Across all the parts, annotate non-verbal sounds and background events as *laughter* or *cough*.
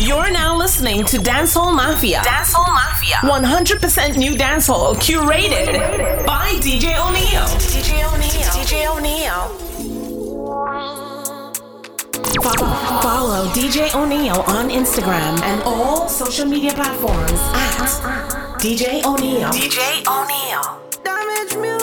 You're now listening to Dancehall Mafia. Dancehall Mafia. 100% new dancehall curated by DJ O'Neill. DJ O'Neill. DJ O'Neill. Follow DJ O'Neill on Instagram and all social media platforms at DJ O'Neill. DJ O'Neill. Damage music.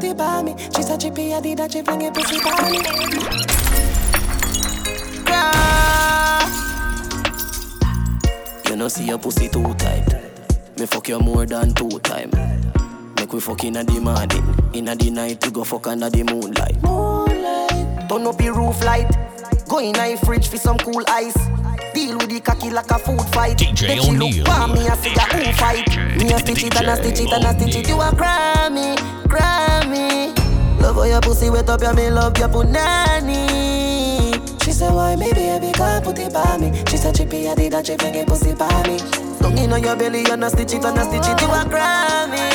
Baby, can't put it by me. She said, Chippy, I did that, she fling it pussy by me. Girl. You know, see your pussy too tight. Me fuck you more than two time. Make we fuck inna the morning, inna the night we go fuck under the moonlight. Moonlight. Turn up your roof light. Go in a fridge for some cool ice. Deal with the cocky like a food fight. DJ Then she look O'Neil. for me and see a who fight. Me a stitch it and a stitch it and a stitch it. You a Grammy, Grammy. Love how your pussy wet up, yeah me love your punani. She said, why me baby can't put it by me? She said, Chippy, I did that, she fling it pussy by me. Long in on your belly, and a stitch it, and a stitch it, you a Grammy.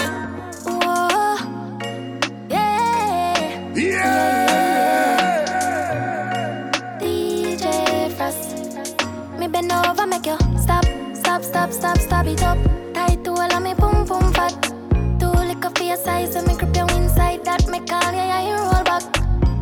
Whoa. Yeah. DJ over, make you stop, stop, stop, stop, stop it up. Tight to all of me, boom, boom, fat. Two liquor for your size, and me grip you inside that. Me call you, yeah, you roll back.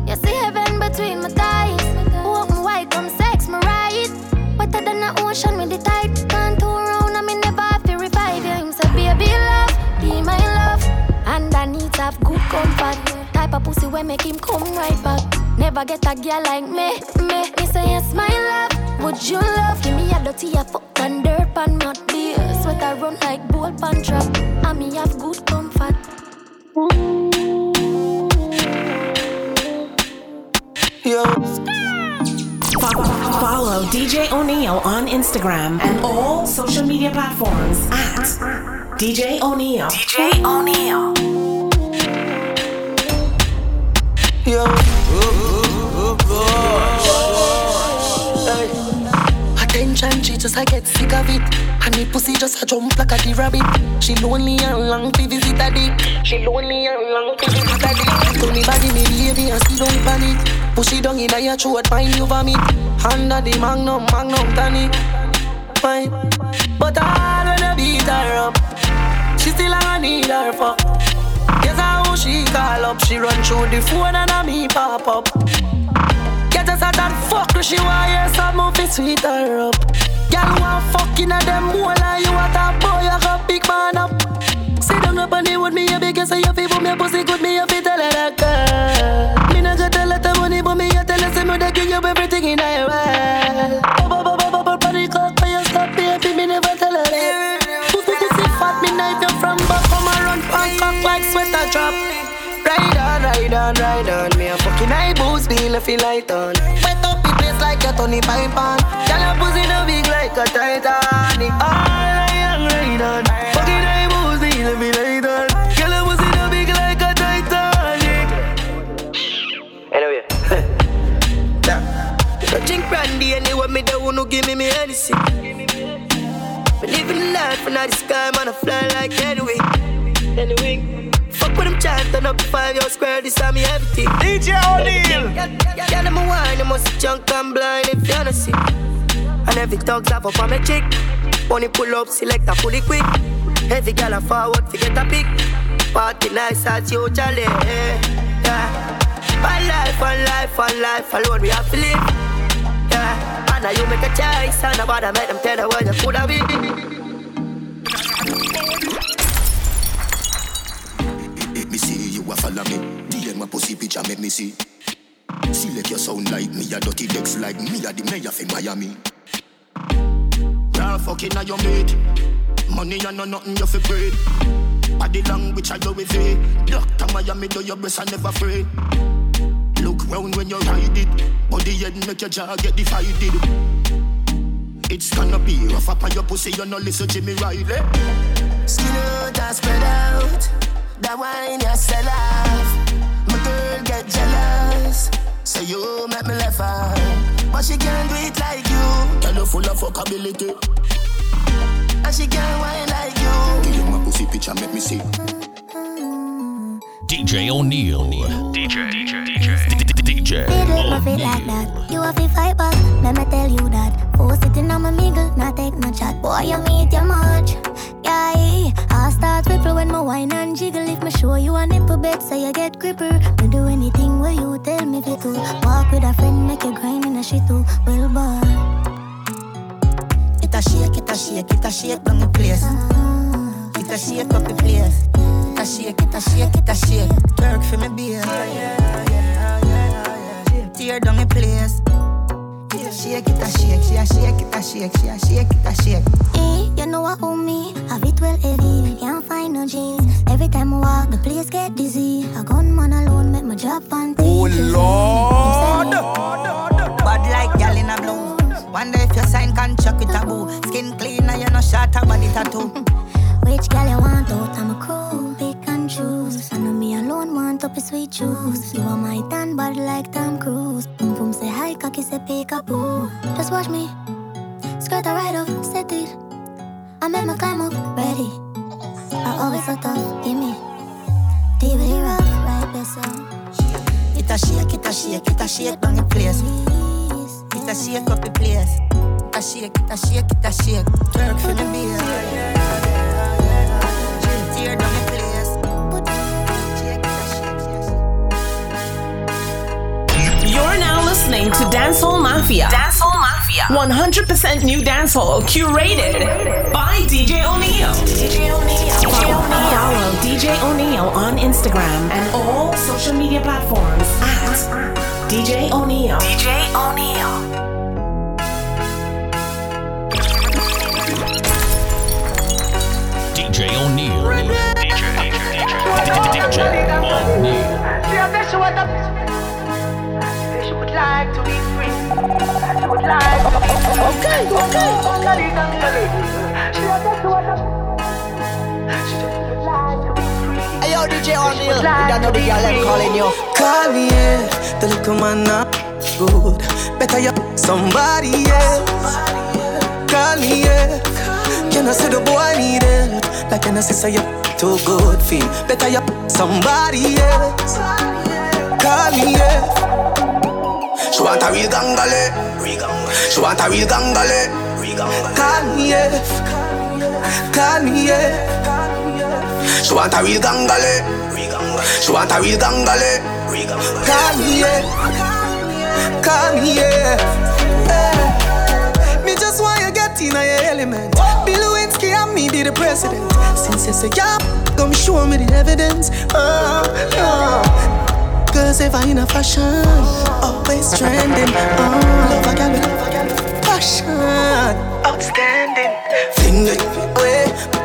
You see heaven between my thighs. Open wide, come sex me right. Wetter than the ocean with the tide. Can't turn around, and me never have to revive you. Him say, baby, love, be my love. And I need to have good comfort. Type of pussy where make him come right back. Never get a girl like me, me. Me say yes, my love. Would you love? Give me a dirty a fuck and dirt pan mud beer. Sweat I run like bull pan trap. And me have good comfort. Yo. Fo- Follow DJ O'Neil on Instagram and all social media platforms at DJ O'Neil. DJ O'Neil. Yo. Hey. Attention, she just I get sick of it. And the pussy just a jump like a the rabbit. She lonely and long to visit dick. She lonely and long to visit a dick. Tell me body me baby and see don't panic. Push it down in your throat, find you vomit. Under the magnum, magnum tonic. Fine, but I wanna beat her up. She still a need her fuck. Guess how she call up. She run through the phone and a me pop up. Get us out and fuck she want hear some it sweet her up. Girl want fucking at them more like you want a boy, you got big man up. Sit down up on the wood, me a big say you feel me pussy good, me a fit tell her that girl. Feel light on. Wet up the place like a Tony Pipe Girl a pussy no big like a Titanic. All I am ride on. Fucking high boost, feel feel light on. Girl a pussy no big like a Titanic. Anyway. *laughs* yeah. Drink brandy anyway, me the one who give me me anything. Me living the life and I the sky, man, I fly like anyway. Anyway. Fuck with them chant, turn up the five yard square, this time me everything. DJ O'Neal. Yeah, them a wine, them must junk and blind if you don't see. And every dog's have up on my chick. Money pull up, select a fully quick. Every gal a forward, to get a pick. Party nice as you, Charlie. Eh, yeah. One life, one life, one life alone we have to live. Yeah. And now you make a choice, and nobody make them tell you where you could have been. A follow me. DM my pussy picture, make me see. See Select your sound like me, a dirty decks like me, a the mayor from Miami. Raw fucking on your mate. Money and no nothing you fi breed. Body language I do with it. Doctor Miami do your best, I never afraid. Look round when you ride it. Body head make your jaw get divided. It's gonna be rough up on your pussy, you no listen Jimmy Riley. Skin out spread out. That wine you sell off. My girl get jealous. Say you make me laugh out. But she can't do it like you. Girl, you full of fuckability. And she can't wine like you. Give you my pussy picture, make me see. DJ O'Neal. DJ. DJ. DJ. DJ. Feel it, love it like that. You have to fight back, let me tell you that. Four sitting on my mingle, not take no chat. Boy, you meet your much. Yeah, I start ripple when my wine and jiggle. If me show you a nipple bed, so you get gripper. Me do anything where you tell me to. Walk with a friend, make you grind in a shit too. Well, boy. It a shake, it a shake, it a shake down the place. It a shake up the place. It a shake, it a shake, it a shake. Twerk for me, beer. Tear down the place. It a shake, it a shake, she a shake, it a shake, she a shake, it a shake. Eh, you know what owe me? Have it well heavy, can't find no jeans. Every time I walk, the place get dizzy. A gunman alone make my drop on Oh Lord. Bad like gal in a blue. Wonder if you sign contract with a boo. Skin clean and you no shot a body tattoo. *laughs* Which gal you want out? I'm a crew, alone want up a sweet juice. You are my tan bad like Tom Cruise. Boom boom say hi, cocky say peekaboo. Just watch me, skirt a right off, set it. I make my climb up, ready. I always so tough, give me. DVD rough, right so. It a shake, it a shake, it a shake down the place. It a shake up the place. A shake, it a shake, it a shake. Twerk for the beer. Tear down the You're now listening to Dancehall Mafia. Dancehall Mafia. 100% new dancehall curated by DJ O'Neal. DJ O'Neal. DJ Follow, DJ O'Neal on Instagram and all social media platforms at DJ O'Neal. DJ O'Neal. DJ O'Neal. DJ. DJ. O'Neal. She a like to be free. She would like to be free. Okay, okay. She a say she want a She just would like to be free. Hey yo, DJ O'Neal, you don't know the girl them calling you. Call me, yeah. The little man not good. Better you somebody else. Call me, yeah. Can I say the boy need help? Like can I say say you too good feel? Better you somebody else. Call me, yeah. She want a real gangale. She want a real gangale. Me, yeah. She want a real gangale. She want a real gangale. Call me, yeah. Eh. Me just want you get in your element. Bill Lewinsky and me be the president. Since you say yeah, come show me the evidence. Oh, oh. Cause if I in a fashion, always trending. Oh, love girl with passion, outstanding. Fling away.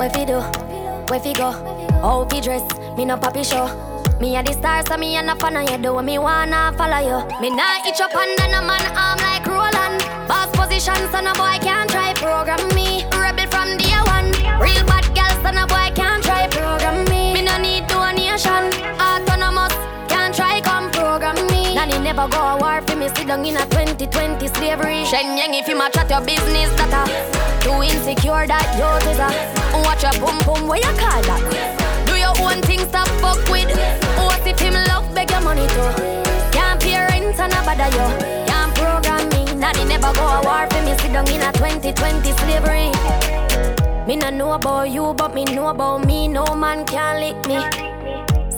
What fi do, what fi go, how fi dress. Me no papi show. Me a the star, so me a no fan of you. Do me wanna follow you. Me nah itch up under no man arm like Roland. Boss position, so no boy can't try program me. Rebel from day one. Real bad girl, so no boy can't never go a war for me. Sit down in a 2020 slavery. Shen Yang if you match at your business data. Too insecure that yours is a. Watch your boom boom, where you call that? Do your own thing, stop fuck with. What if him love beg your money too? Can't pay rent and a bother you. Can't program me. Nanny never go a war for me. Sit down in a 2020 slavery. Me no know about you, but me know about me. No man can lick me.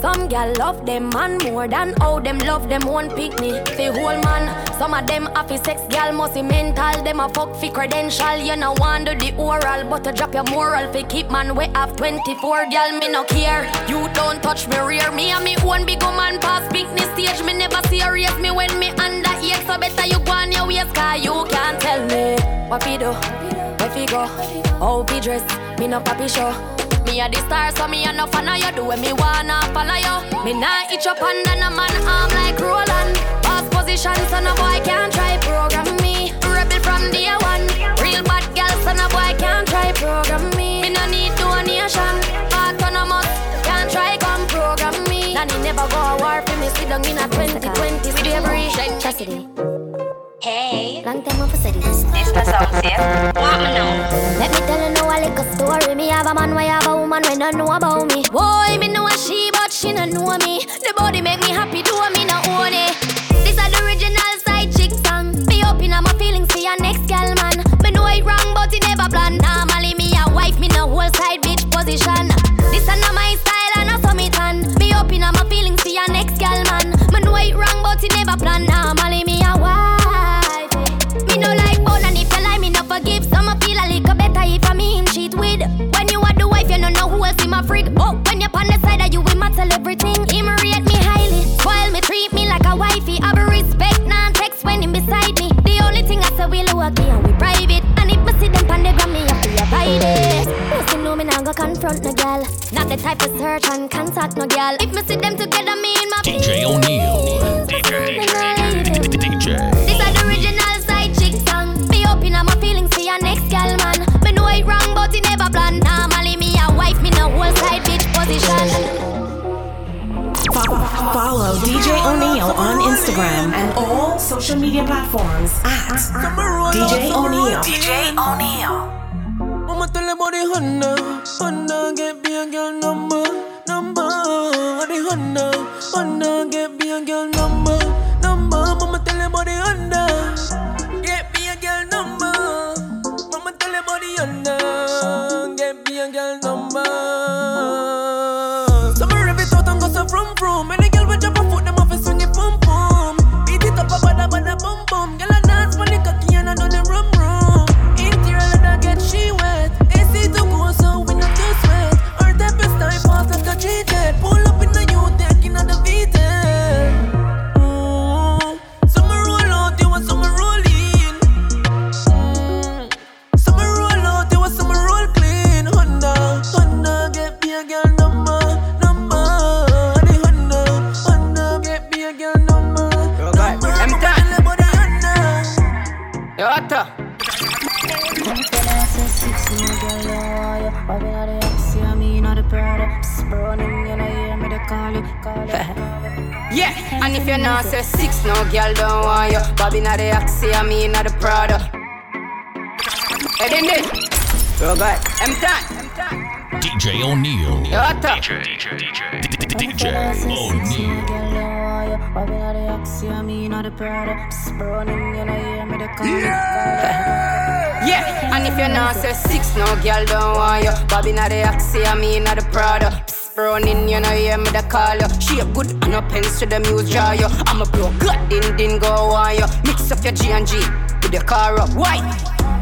Some gal love them man more than how them love them one me. Fi whole man, some of them happy sex gal must be mental. Them a fuck fi credential. You no do the oral, but to drop your moral fi keep man way have 24 gal me no care. You don't touch me rear me and me one big woman pass picnic stage. Me never serious me when me under age, so better you go on your waist, cause you can't tell me what fi do, where fi go, how fi dress. Me no papi show. Me a the star, so me a no fan of you. Do what me wanna follow you. Me nah itch up under no man arm like Roland. Boss position, so no boy can't try program me. Rebel from day one. Real bad girl, so no boy can't try program me. Me no need donation. Autonomous, can't try come program me. Nanny never go a war for me. Sit down in a 2020 slavery. Chastity. Hey, Long time off city. this the sound safe. Want me know? Let me tell you now a little story. Me have a man, why have a woman when don't know about me. Boy, me know a she, but she don't know me. The body make me happy, do me type to search and contact no gal. If me see them together, me in my DJ O'Neil. DJ. DJ. this is the original side chick song. Me open up my feelings for your next gal man. Me know it wrong, but it never plan. Normally me a wife, me no whole side bitch position. Follow DJ O'Neill on Instagram and all social media platforms at DJ O'Neil. DJ O'Neil. Number, number. Yo, God, I'm done. DJ O'Neil. Yo, Otto. DJ. DJ. DJ O'Neil. Yeah, Yeah, and if you're not say six, no girl don't want you. Bobby not the Axie, I mean not the Prada. Psst, Running, you know, hear me the call you. Shape good, and no pens to the muse draw you. I'm a blow, God, din din go on you. Mix up your G and G with your car up. Why?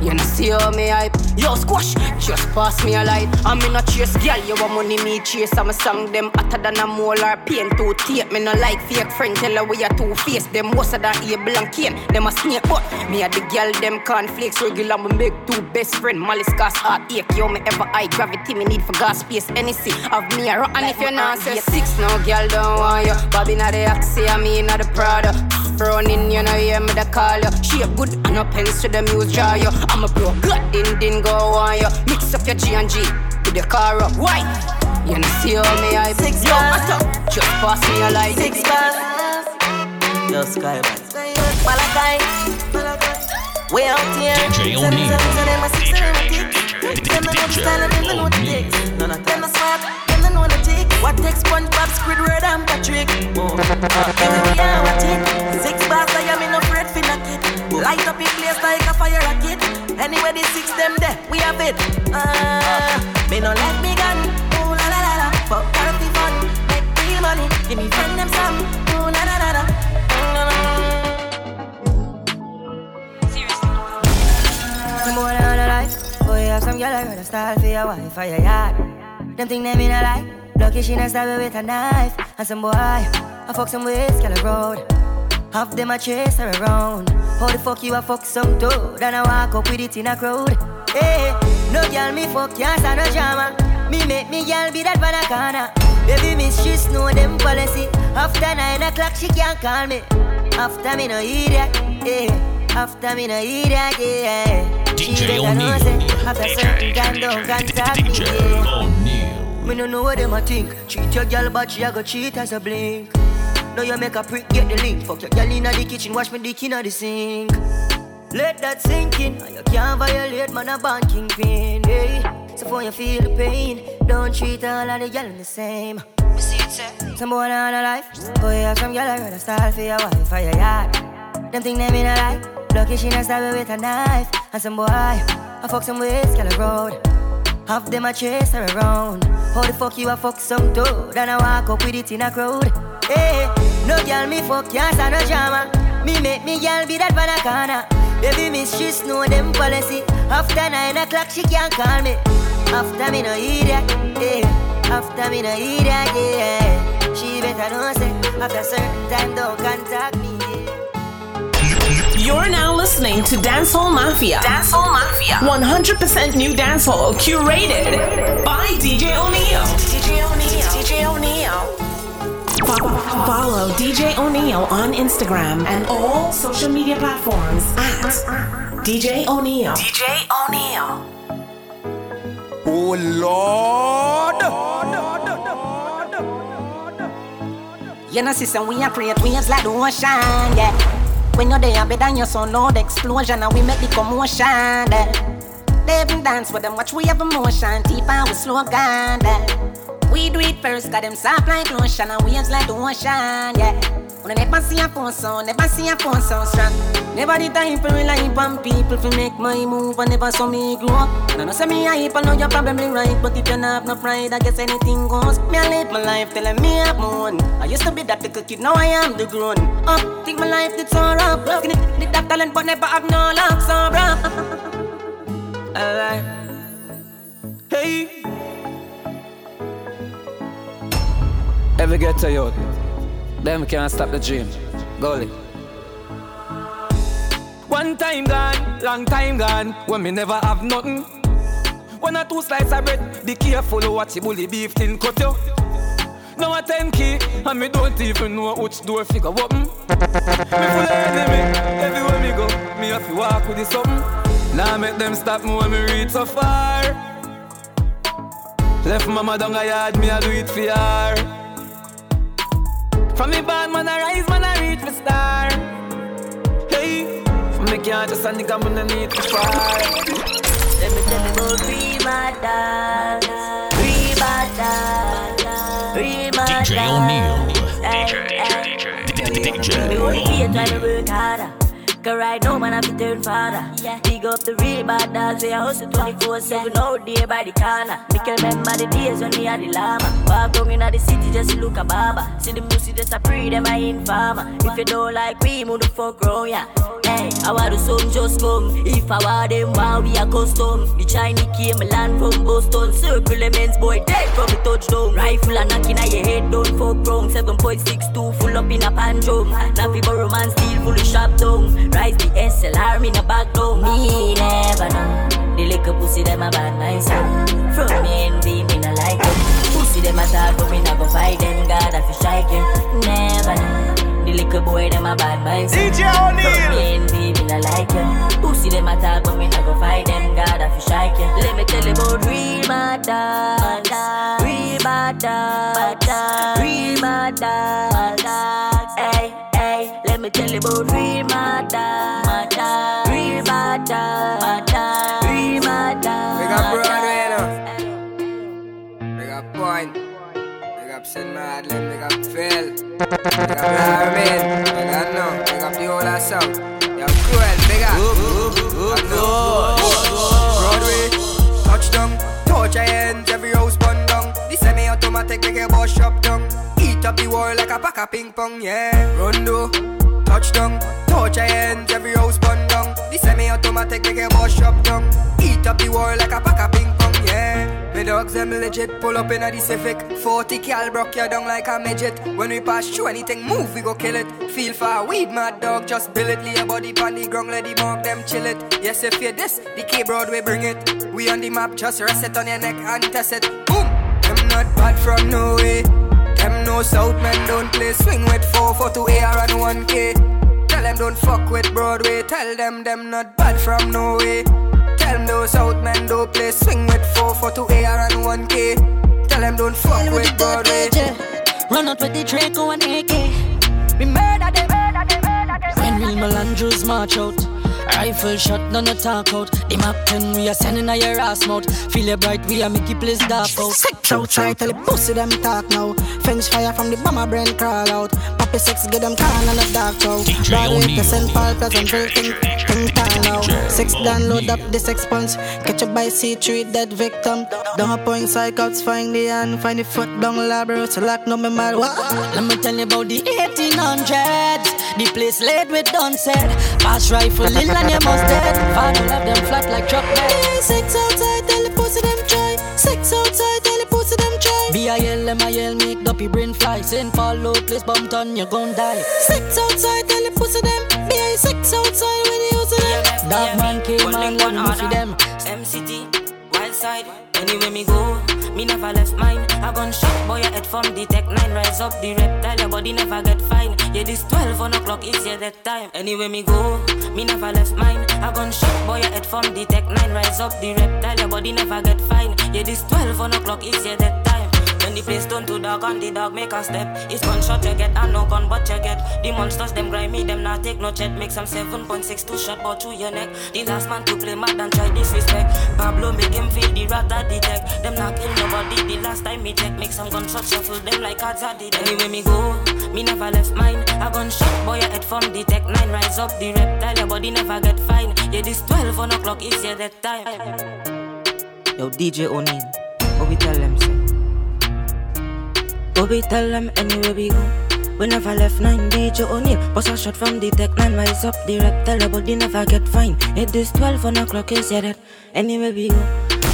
You know see how me hype. Yo squash, just pass me a light. I'm in a chase, girl. You want money, me chase. I'm a song them hotter than a molar pain to tape. Me no like fake friend. Tell her we are two face. Them worse than Abel and Cain. Them a snake, but me a the girl. Them cornflakes regular. Me make two best friend. Malice gas heartache. Yo me ever high gravity. Me need for gas space. Anything of me a rock. And if you're not six, no girl don't want you. Bobby not the Axie, I mean not the Prada. Running, you know, hear me the call you. Shape good and no pens to the muse draw you. I'm a bro, good din din go on you. Mix up your G and G with the car up. Why? You know, see how me I six Yo, what's up? Just pass me a light. Six bars. Yo, Sky Malachi. We out here. DJ O'Neal. Them know the style and them know the ticks. Them no smart, them know the tick. What takes SpongeBob, Squidward and Patrick? Oh, give me the hour tick. Six bars, I am in a afraid for knock it. Light up in place like a fire rocket. Anyway, the six them there, we have it. Ah, me no let me gun. Ooh la la la la, fuck healthy fun, make real money. Give me friend them some. Ooh la la la la. Boy on the life. Boy, have some girl I got a style for your wife or your yard. Them think they mean a lie. Lucky she not stab with a knife. And some boy, I fuck some ways, girl a road. Half them a chase her around. How the fuck you a fuck some toad? And I walk up with it in a crowd. Hey, no girl me fuck can't stand no drama. Me make me girl be that banana. Baby miss she know them policy. After nine o'clock she can't call me. After me no eat that. Yeah. After me no that. Yeah. DJ O'Neal. After certain time don't contact me. Me no know what them a think. Cheat your girl, but she a go cheat as a blink. Now you make a prick, get the link. Fuck your girl inna the kitchen, wash me dick inna the sink. Let that sink in, and you can't violate man a banking pin. Hey. So for you feel the pain, don't treat all of the girl the same. Some boy on a life, boy have some girl I a style for your wife or your yard. Them think they mean a lie. Lucky she not stab with a knife. And some boy, I fuck some ways, girl a road. Half them a chase her around. How the fuck you a fuck some toad? And I walk up with it in a crowd. Hey, no girl me fuck can't stand no drama. Me make me girl be that banana. Baby miss she know them policy. After nine o'clock she can't call me. After me no eat that, yeah. After me no that, yeah. She better know say after certain time don't contact me. You're now listening to Dancehall Mafia. Dancehall Mafia. 100% new dancehall curated by DJ O'Neal. DJ O'Neal. DJ O'Neal. Follow DJ O'Neal on Instagram and all social media platforms at DJ O'Neal. DJ O'Neal. Oh Lord. You know, sister, we are create waves like the ocean, yeah. When you're there, better your son loud explosion and we make the commotion, yeah. They even dance with them, watch we have emotion, deep and we slow yeah. We do it first, got them soft like lotion and waves like the ocean, yeah. When I never see a phone so, never see a phone so strong. Never the time for rely on people to make my move and never saw me grow up. And I know say me hype, I know you're probably right, but if you not have no pride, I guess anything goes. Me I live my life telling me I'm moon. I used to be that little kid, now I am the grown up. Think my life did so rough, skinny, did that talent, but never have no luck, so rough. *laughs* Alright. Hey. Ever get to you? Them can't stop the dream. Gully. One time gone, long time gone, when me never have nothing. One or two slices of bread, be careful what you bully beef tin cut you. Now a ten key, and me don't even know which door figure open. me full of enemy, everywhere me go, me have to walk with this something. Now make them stop me when me reach so far. Left mama down a yard, me I do it for her. From me bad man I rise, man I reach my star. Hey, from me can't just a nigga man I need to far. Let me tell you about Remadan, Remadan, Remadan. DJ O'Neal. DJ, DJ, DJ, Me only DJ trying to work harder. Cause right now, man, I be turn father. Yeah. Big up the real bad dogs, we a hustle 24 7 out there by the corner. Me can remember the days when me had the llama. Walk down inna the city just to look a baba. See the music just a pre, them I informer. If you don't like we, move the fuck round, yeah. Hey, I want the sun just come. If I want them, why we are custom? The Chinese came land from Boston. Circle lemons, boy, dead from the touchdown. Rifle and knocking at your head, don't fuck wrong. 7.62, full up in a panjum. Nappy borrow man, steel full of sharp tongue. Rise the SLR, in a back down. Me never know. The little pussy, them a bad mind. From me envy, me no like them. Pussy, them a talk, but me not go fight them. God, I fi strike you. Never know. The little boy, them a bad mind. DJ From me envy, me no like you. Pussy, them a talk, but me not go fight them. God, I fi strike you. Let me tell you about real matters. Real matters. Real matters. Hey, hey, let me tell you about real matters. Real matters. Real matters. Big up Broadway, no. Big up Point. Big up St. Madeleine. Big up Phil. Big up Larvin. Big up no. Big up the whole of South. Yo, Cruel. Big up. Broadway. Touchdown. Touch your hands. Every house bun down. The semi-automatic make your boss shop down. Eat up the world like a pack of ping pong, yeah. Rondo. Touchdown. Touch your hands. Every house bun down. The semi-automatic make your boss shop down. Eat up the world like a pack of ping pong, yeah. Me dogs them legit pull up in a the Civic 40 cal broke you down like a midget When we pass through anything move we go kill it Feel for a weed mad dog just bill it Lay your body pon the ground let the mark them chill it Yes if you this the K Broadway bring it We on the map just rest it on your neck and test it Boom I'm not bad from no way Them no south men don't play swing with 4 for 2 AR and 1K Tell them don't fuck with Broadway Tell them them not bad from no way Tell them those out men don't play swing with 4 for 2 AR and 1K. Tell them don't fuck Deal with with the third Broadway. page, Run out with the Draco and AK. We murder them. At them. When real Melandros march out. Rifle shot, none no talk out. The map 10, we are sending a your ass mouth. Feel it bright, we are make it place dark out. Sex outside, tell the pussy them talk now. Fence fire from the bomber brain crawl out. Poppy sex get them can and a dark out. DJ Bad way O'Neil. to send Paul Pleasantville thing, thing time now. Six download up the sex punch. Catch a by C3 dead victim. Down a point psychops, find the hand, find the foot down labro. So lock no me mal. What? Let me tell you about the 1800s. The place laid with done said. Pass rifle, lil and you must dead. Father love them flat like truck bed. Yeah, sex outside, tell the pussy them try. Sex outside, tell the pussy them try. B-I-L, M-I-L, make up your brain fly. Send follow, place bumped on, you gon' die. Sex outside, tell the pussy them. Be sex outside when you use them. Dog man came One and link, let me for them. MCT, wild side. Anywhere me go, me never left mine. I A gunshot boy, your head from the tech nine. Rise up the reptile, your body never get fine. Yeah, this 12 on o'clock is yeah that time. Anywhere me go, me never left mine. I A gunshot boy, your head from the tech nine. Rise up the reptile, your body never get fine. Yeah, this 12 on o'clock is yeah that time. When the place turn to dog and the dog make a step. It's gunshot you get and no gun but you get The monsters them grimy them not take no chat Make some 7.62 shot ball through your neck. The last man to play mad and try disrespect. Pablo make him feel the rat that detect. Them not kill nobody the last time me check Make some gunshot shuffle them like cards at the Anyway me go, me never left mine. A gunshot boy your head from the tech. 9 Rise up the reptile your body never get fine. Yeah this 12 on o'clock is yeah that time. Yo, DJ O'Neil, what we tell them, say? What we tell them anywhere we go? We never left nine, DJ O'Neil. Bust a shot from the tech nine, rise up the reptile, your body never get fine. It is 12 on o'clock, is yeah that? Anywhere we go?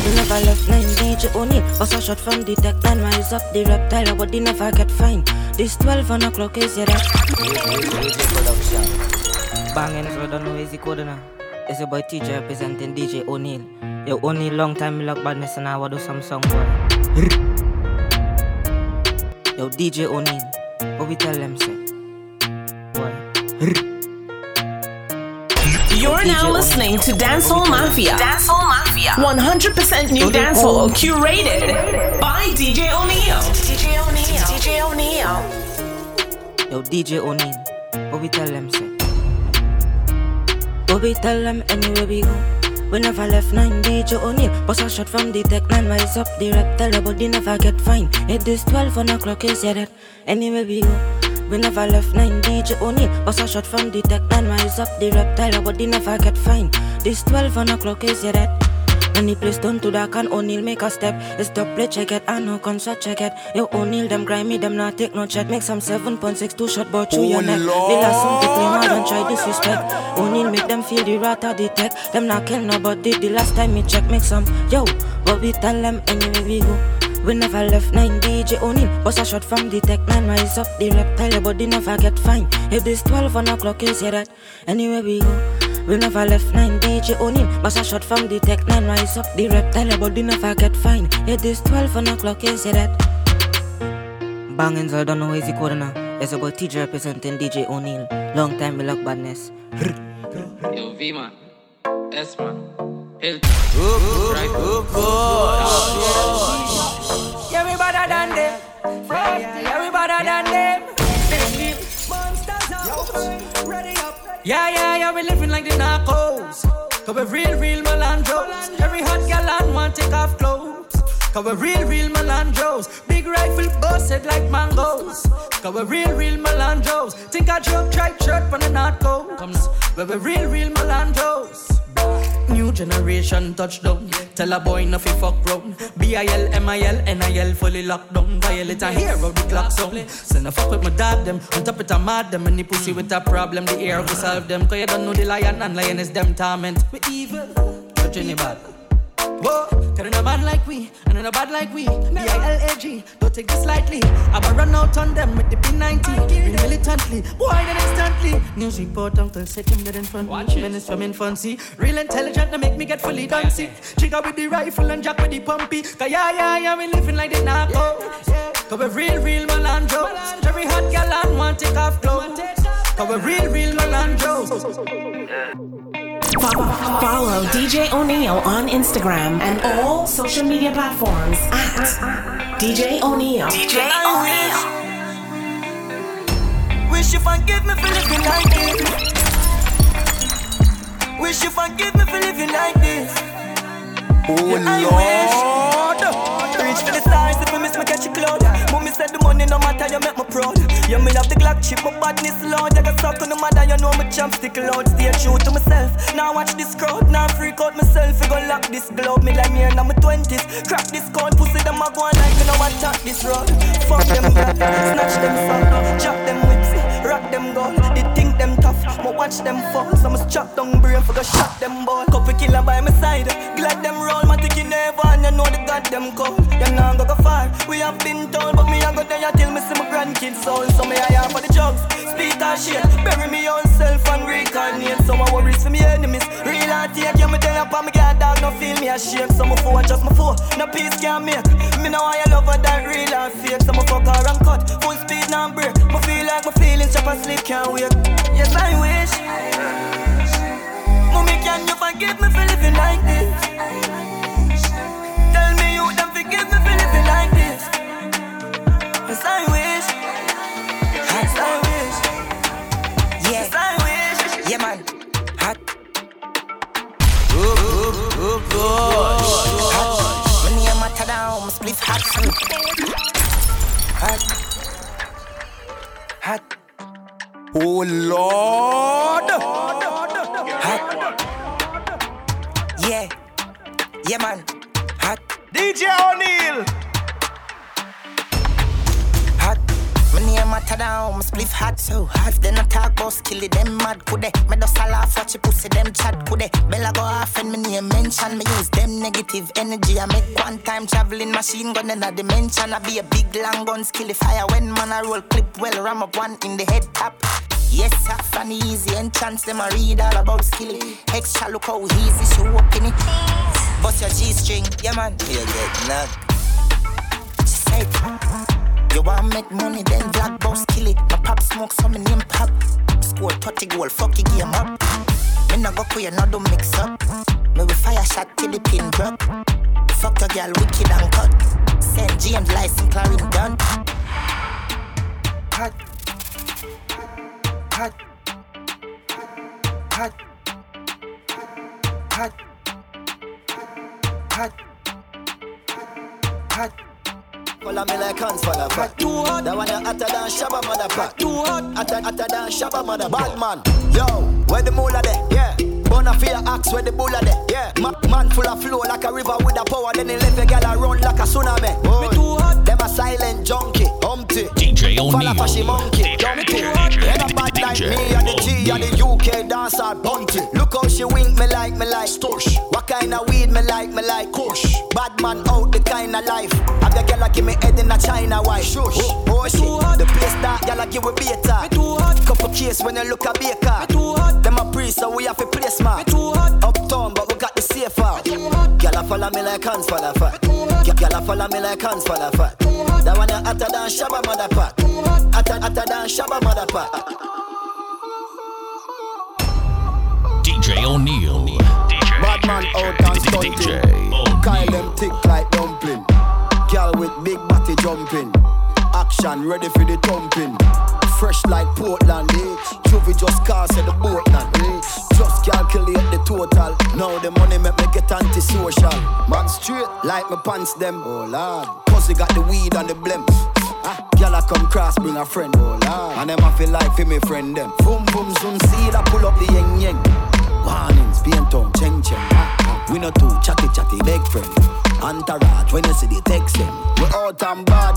We never left nine, DJ O'Neil. Bust a shot from the tech nine, rise up the reptile, your body never get fine. This 12 on o'clock, is yeah that? Banging, don't know code now. It's your boy TJ representing DJ O'Neil. Yo, O'Neil, long time me lock badness and I will do some song boy. Yo, DJ O'Neil, what we tell them? Boy. You're now listening to Dancehall Mafia. Dancehall Mafia. 100% new dancehall curated by DJ O'Neil. DJ O'Neil. DJ O'Neil. Yo, DJ O'Neil, what we tell them say? What we tell them anywhere we go? We never left nine, DJ O'Neil. Bust a shot from the tech nine, rise up the reptile, your body never get fine. It is 12 on o'clock, is yeah that? Anywhere we go? We never left nine, DJ O'Neil. Bust a shot from the tech nine, rise up the reptile, your body never get fine. This 12 on o'clock, is yeah that? Any place done to that can O'Neal make a step. It's play check it, I know concert check it. Yo O'Neal them grimy, them not take no check. Make some 7.62 shot but through your neck. They last some to play mad and try disrespect. O'Neal make them feel the rat of the tech. Them not kill nobody the last time me check. Make some yo, but we tell them anyway we go. We never left 9 DJ O'Neal Bust a shot from the tech 9 Rise up the reptile Your body never get fine If this 12 on o'clock you say that Anywhere we go we never left 9 DJ O'Neal Bust a shot from the tech 9 Rise up. The reptile Your body never get fine It is 12 on o'clock you say that Bangins I don't know easy code now It's about TJ representing DJ O'Neal Long time me luck badness. Yo V man. S man. Hill Right Yeah, we better than them. Yeah, we better than them. Yeah, yeah, yeah, we living like the narcos. Cause we real, real melandros. Every hot gal on want take off clothes. Cause we real, real melandros. Big rifle busted like mangoes. Cause we real, real melandros. Think I joke, tripe shirt from the narcos. But we're real, real melandros. New generation touchdown. Tell a boy no fi fuck round. B-I-L, M-I-L, N-I-L fully locked down. Violate a hero, the clock sound. Send a fuck with my dog them. On top it a mad them. Any pussy with a problem, the air will solve them. Cause you don't know the lion and lion is them torment. We evil, touch anybody. Whoa, cause a man like we, and a bad like we. B-I-L-A-G, don't take this lightly. I will run out on them with the P90. Real militantly, boy, then instantly. News report, uncle, set him dead in front. Watch Minutes from infancy. Real intelligent, to make me get fully dancing. Chica with the rifle and jack with the pumpy. Cause yeah, yeah, yeah, we living like the narco. Cause we real, real melandros. Every hot gal and want take off clothes. Cause we real, real melandros. Follow DJ O'Neal on Instagram and all social media platforms at DJ O'Neal. DJ O'Neal. Wish you forgive me for living like this. Wish you forgive me for living like this. Oh I Lord. wish. Reach for the stars if I miss me catch a cloud. Said the money no matter, you make me proud. You me love the Glock chip, my badness loud. I got stuck on the mother, you know me champ stick loud. Stay true to myself. Now watch this crowd, now freak out myself. I go lock this glove, me like me in my twenties. Crack this code, pussy them a go on like me now attack this road. Fuck them girl, snatch them from, chop them whips, rock them gold. They think them tough, but watch them fall. So me strap down brain for go shot them boy. Couple killer by my side, glad them roll. My ticky never, and you know the goddamn cold. You know go go far. We have been told, but me I go there till me see my grandkids soul. So me I am for the drugs, speak that shit, bury me own self and reincarnate. So I worries for me enemies. Real I take you me tell you, me get dog, no feel me ashamed. So my fool just my fool, no peace can make. Me know I love her that real and fake. So my fuck her and cut, full speed now break. Me feel like my feelings chop and sleep can't wait. Yes I wish. Mommy, can you forgive me for living like this? Tell me you don't forgive me for living like this. Yes, I wish. Yes, I wish. Yeah. Yes, I wish. Yeah, man. Hot. Oh, oh, oh, hot. When you matter down, my spliff hot. Hot. Hot. Oh Lord. Hot. Yeah. Yeah, man. Hot. DJ O'Neal. Name matter down, my spliff hot so hot. If they not talk about skill, them mad could they? Me just a laugh watch you pussy them chat could they? Bella go off and me name mention me use them negative energy. I make one time traveling machine gun in a dimension. I be a big long gun skill fire when man I roll clip well ram up one in the head top. Yes, sir, funny easy entrance, them I read all about skill. Extra look how easy she walking it. Bust your G-string, yeah man, you get knocked. She said, you want make money, then black boss kill it. My pop smoke, so me name pop. Score 30 goal, fuck your game up. Me no go queer, no do mix up. Me we fire shot till the pin drop. Fuck your girl, wicked and cut. Send James license, Clarin done. Hot. Hot. Hot. Hot. Hot. Hot. Follow me like hands for the pot. Too hot. That one you hotter than Shabba mother pot. Too hot. Hotter, hotter than Shabba mother Bad man. Yo, where the moolah there? Yeah. Burn a fear axe where the bullet there. Yeah, Ma- man full of flow like a river with a power. Then he left a gal a run like a tsunami. Me too hot. Them a silent junkie, Humpty. DJ Follow O'Neil. fashy monkey, dumpty. Head a like me and the G and the UK dancer bunty. Look how she wink me like me like Stush. What kind of weed me like me like Kush. Bad man out the kind of life. Have the gal give me head in a China white. Shush. Oh, oh shit, the place that gal give we beta. Me too hot. Couple case when you look a baker. Me too hot. Them a priest so we have a place man. Me too hot. Uptown but we got the safe out. Gal a follow me like hands the fat. Gal a follow me like hands the fat. That one a hotter than Shabba mother pack. Hotter, hotter than Shabba mother. DJ O'Neil. Bad man out and stunting. Kyle them thick like dumpling. Girl with big body jumping. Action ready for the thumping. Fresh like Portland, eh? Juvie just cast at the boatland, eh? Just calculate the total. Now the money make me get antisocial. Man straight like my pants them, oh lord. Pussy got the weed and the blem. Ah, Girl I come cross, bring a friend, oh lord. And them I feel like for me friend them. Boom boom soon see that pull up the yeng yeng. Warnings, paint on, cheng cheng. We no too chatty chatty, big friend. Entourage, when you see the text them. We out and bad,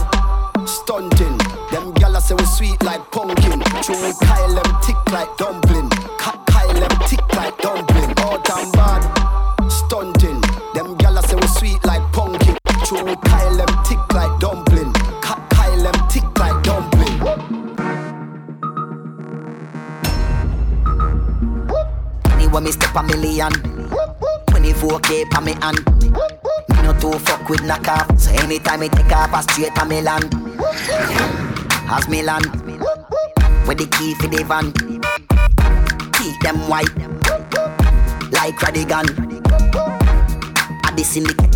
stunting. Them gyal say we sweet like pumpkin. True, Kyle them thick like dumpling. Ka- Kyle them thick like dumpling. Out and bad, stunting. Them gyal say we sweet like pumpkin. True, Kyle them thick like dumpling. Anyway, me step a million. 24k pa me hand. Me no too fuck with knockoff. So anytime me take off, I straight a me land. As me land. With the key for the van. Keep them white. Like Radigan. At the syndicate.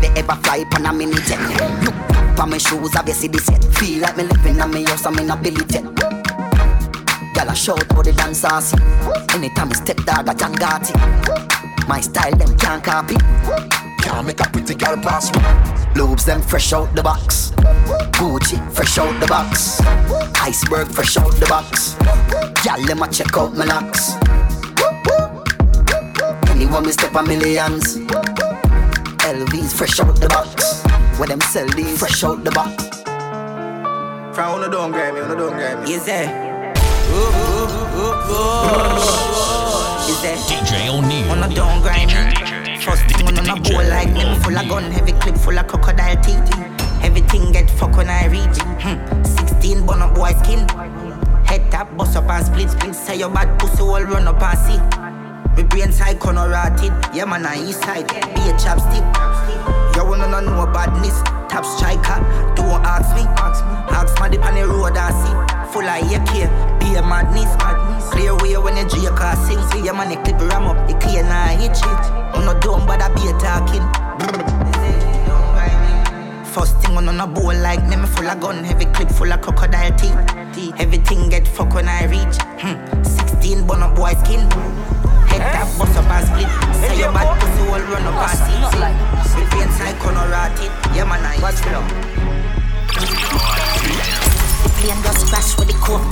They ever fly pan a mini jet? Look, for my shoes, you see the set? Feel like me living on me house, I'm in a billy. Girl, I shout for the dancers. Anytime I step dog, I John Gotti. My style, them can't copy. Can't make a pretty girl pass me. Lobes, them fresh out the box. Gucci, fresh out the box. Iceberg, fresh out the box. Girl, let me check out my locks. Anyone me step a millions. LVs, fresh out the box. Where them sell these, fresh out the box. From uno don't grab me, uno don't grab me. Is there? Is there? DJ O'Neil. On a down grind? First thing on a bowl like me me Full of gun, heavy clip full of crocodile teeth. Everything get fuck when I reach. Hmm. 16 bun up boy skin. Head tap, bust up and split split. Say your bad pussy all run up and see. Me brain side corner rotted. Yeah man on east side, be a chapstick You wanna know no badness? Top striker, don't ask me. Ask my dip on the road I see. Full of AK, be a madness. Clear way when you J car sing See your money clip ram up, it clear now hit shit I'm not dumb but I be talking. First thing on a bowl like me, me full of gun, heavy clip full of crocodile teeth. Everything get fuck when I reach. Hmm. 16 bun up boy skin. Head tap, bust up and split. Say your bad pussy all run up and see. With pain side corner rotted. Yeah man, I watch me now. The plane just crash with the coke.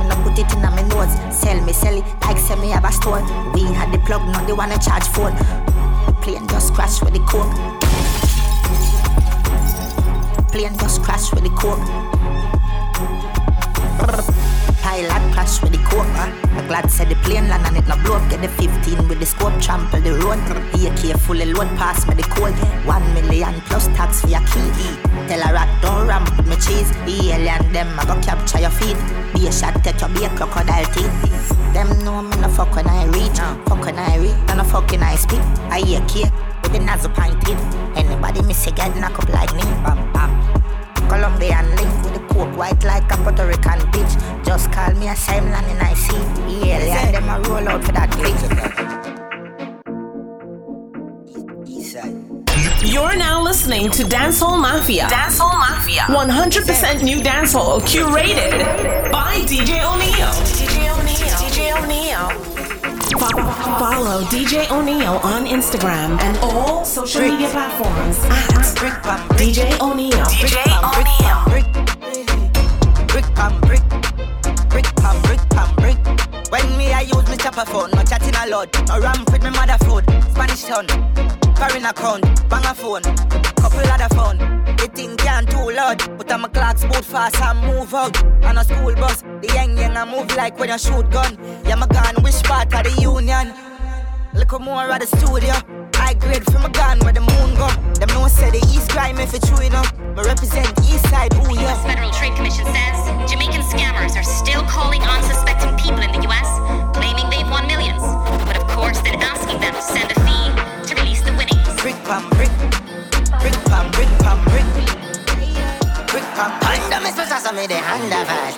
When I put it in my nose, sell me, sell it like say me have a store. We had the plug, not the one I charge phone. Plane just crash with the coke. Plane just crash with the coke. Pilot crash with the. Huh? I'm glad said the plane land and it no blow up. Get the 15 with the scope, trample the road. AK fully load, pass me the code. One million plus tax for your key. Tell a rat don't ramp with me cheese. The alien them I go capture your feet. Be a shot, take your be a crocodile teeth. Them know me no fuck when I reach, fuck when I reach, and no fucking I speak. I key with the nozzle pinted. Anybody miss a get knock up like me, bam bam. Colombian link with the coke white like a Puerto Rican bitch. Just call me a land and I see. Yeah, them a roll out for that You're now listening to Dancehall Mafia. Dancehall Mafia. 100% new dancehall curated by DJ O'Neil. DJ O'Neil. DJ O'Neil. Fo- Follow DJ O'Neil on Instagram and all social media platforms at DJ O'Neil. DJ O'Neil. Pam brick, brick pam brick pam brick. When me I use me chopper phone, no chatting a lot. No ram with me mother food. Spanish town, foreign account, bang a phone, couple other phone. The thing can too loud. Put on my clocks, boot fast and move out. On a school bus, the young young I move like when you shoot gun. Yeah, my gun, which part of the union? Look more at the studio. High grade from a gun where the moon go. Them no say the East crime if it's true enough. But represent East side, ooh yeah. U.S. Federal Trade Commission says Jamaican scammers are still calling unsuspecting people in the U.S., claiming they've won millions. But of course, they're asking them to send a fee to release the winnings. Brick pam brick, brick pam brick pam brick, brick pam. Under me supposed to me the hand of it.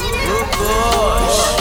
DJ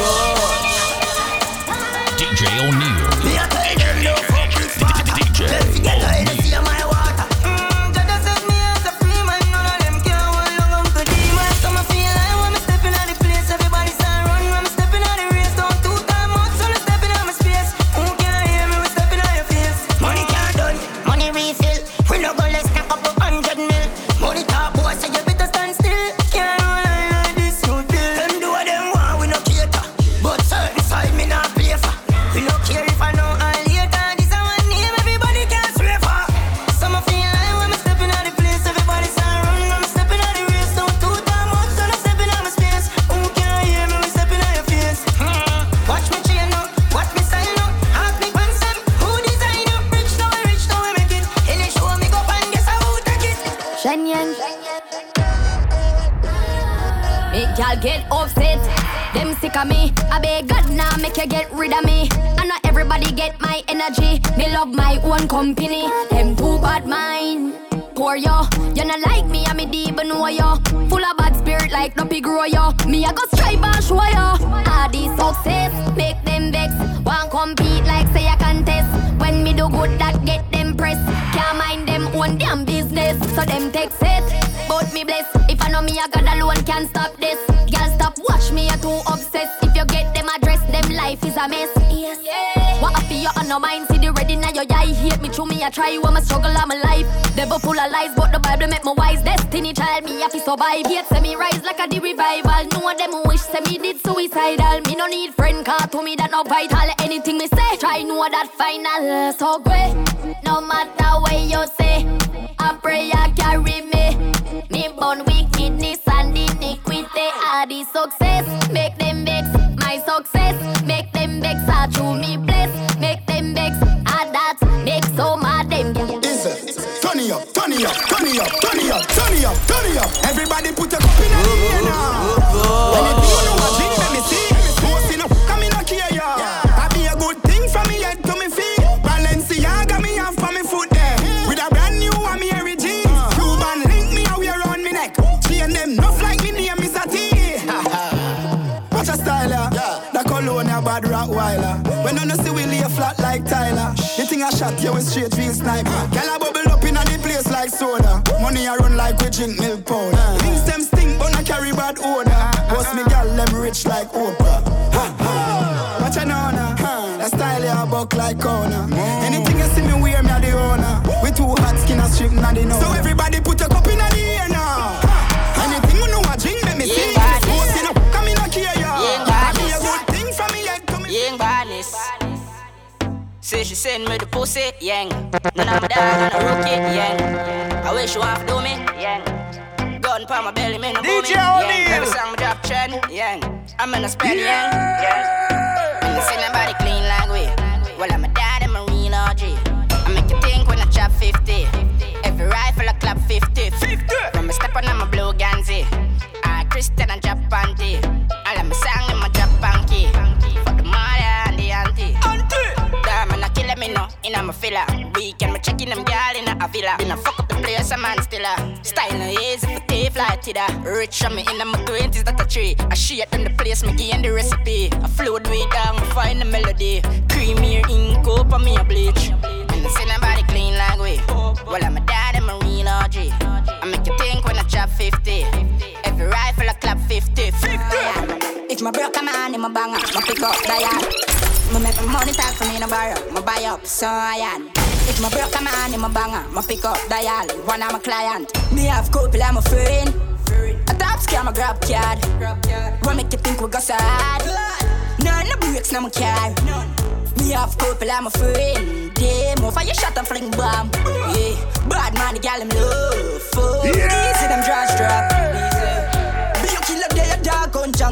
you get rid of me. And not everybody get my energy. Me love my own company. Them too bad mind. Poor yo, you not like me, I me deep know yo. Full of bad spirit like no big grow yo. Me I go strive and show yo. All this success make them vex. Want compete like say a contest. When me do good that get them press. Can't mind them own damn business. So them take set. But me bless. If I know me I God alone can stop this. Is a mess. Yes. What up you on no mind? See the ready now your eye hate me through me. I try when my struggle I'm alive. Devil full of lies, but the Bible make me wise. Destiny child me have to survive. Hate say me rise like a the revival. Know them who wish say me did suicidal. Me no need friend car to me that no vital. Anything me say, try know that final. So great, no matter what you say. I pray I carry me. Me born wickedness and iniquity. All the success make them vex. My success make them vex. I true me bless. Make them vex. Ah that make so mad them. Is it? Turn it up, turn it up, turn it up, turn it up, turn it up, turn it up. Everybody put a cup in the air now. Cologne a bad Rottweiler. When you no see we lay flat like Tyler. The thing I shot you with straight real sniper. Girl a bubble up inna the place like soda. Money a run like we drink milk powder. Things them stink but not carry bad odor. Boss me girl them rich like Oprah. Ha, ha. Watch a now now. The style ya buck like corner. Say she send me the pussy, yang. None of my dad and a rookie, yang. I wish you have do me, yang. Gun pa my belly, me no DJ me. O'Neil. Every song me drop trend, yang. I'm in a spend, yang. Yeah. And you see nobody clean like we. Well, I'm a dad and marine OG. I make you think when I chop 50. Every rifle I clap 50. 50. When I step on, I'm a blue Ganzi. I Christian and drop panty. All of my song in my drop panky. In a filler. Weekend, me checking them girl in a villa. Been a fuck up the place, a man still a style easy for tape like tida. Rich on me in my twenties, that a tree. I shit on the place, me gain the recipe. I float way down, find the melody. Creamier ink up on me a bleach. And I see nobody clean like we. Well, I'm a dad and marine OG. I make you think when I chop 50. Every rifle I clap 50. 50. If my broke a man in my banger, my pick up dial. Me make my money talk for me a borrow, my buy up, so I am. If my broke a man in my banger, my pick up dial. One of my client, me have couple, I'm a friend. I top scam a grab card. What make you think we got sad? None no breaks, no my car. Me have couple, I'm a friend. Them off your shot and fling bomb. Yeah, bad man, the gal him love. Yeah. see them draws drop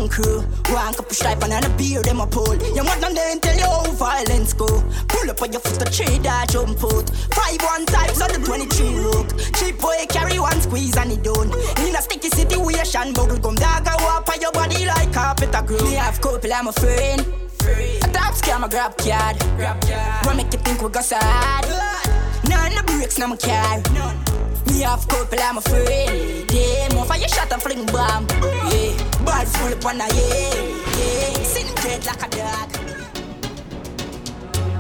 junk crew. One cup of stripe and a beer, them a pull. You want them then tell you how violence go. Pull up on your foot, the trade that jump out. Five one times on the 23 rook. Cheap boy carry one squeeze and he done. In a sticky situation, bubble gum dog, I walk on your body like carpet a groove. Me have couple, I'm a friend. Free. A top scam, a grab card. Grab card. What make you think we got sad? None of the breaks, no my car. None. Me have couple, I'm afraid. Yeah, more fire shot and fling bomb. Yeah, bad full up on a yeah. Yeah, sitting dead like a dog.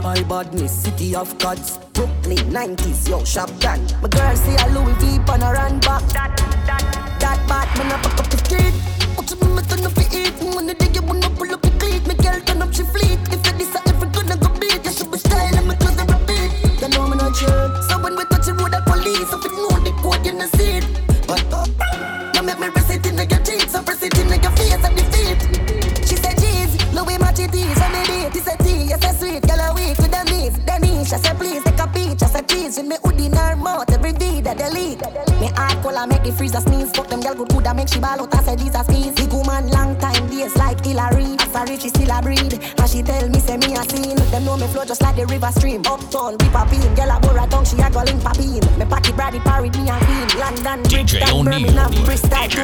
My badness, city of gods. Brooklyn, 90s, yo, shop done. My girl say a Louis V run back. That, that, that bad man up up the street. You know see. But oh, now make me press it in your cheeks, so press it in your face and defeat. She said, "Jeez, Louis match it is, and it is. Said, "Tea, you say sweet, girl, a week with the knees." Danish, I said, "Please take a peach." I said, "Cheese with me hoodie in her mouth every day that delete." Me hard color make the freezer sneeze. Fuck them girl good I make she ball out. I said, "These are skis." Big woman, long time days like Hillary. Sorry, she still a breed, and she tell me say me a scene. Them know me flow just like the river stream. Uptown, we poppin', girl a bore a tongue, she a go link poppin'. Me pocket Brady parried me and Queen. London, Brixton, Birmingham, Bristol to.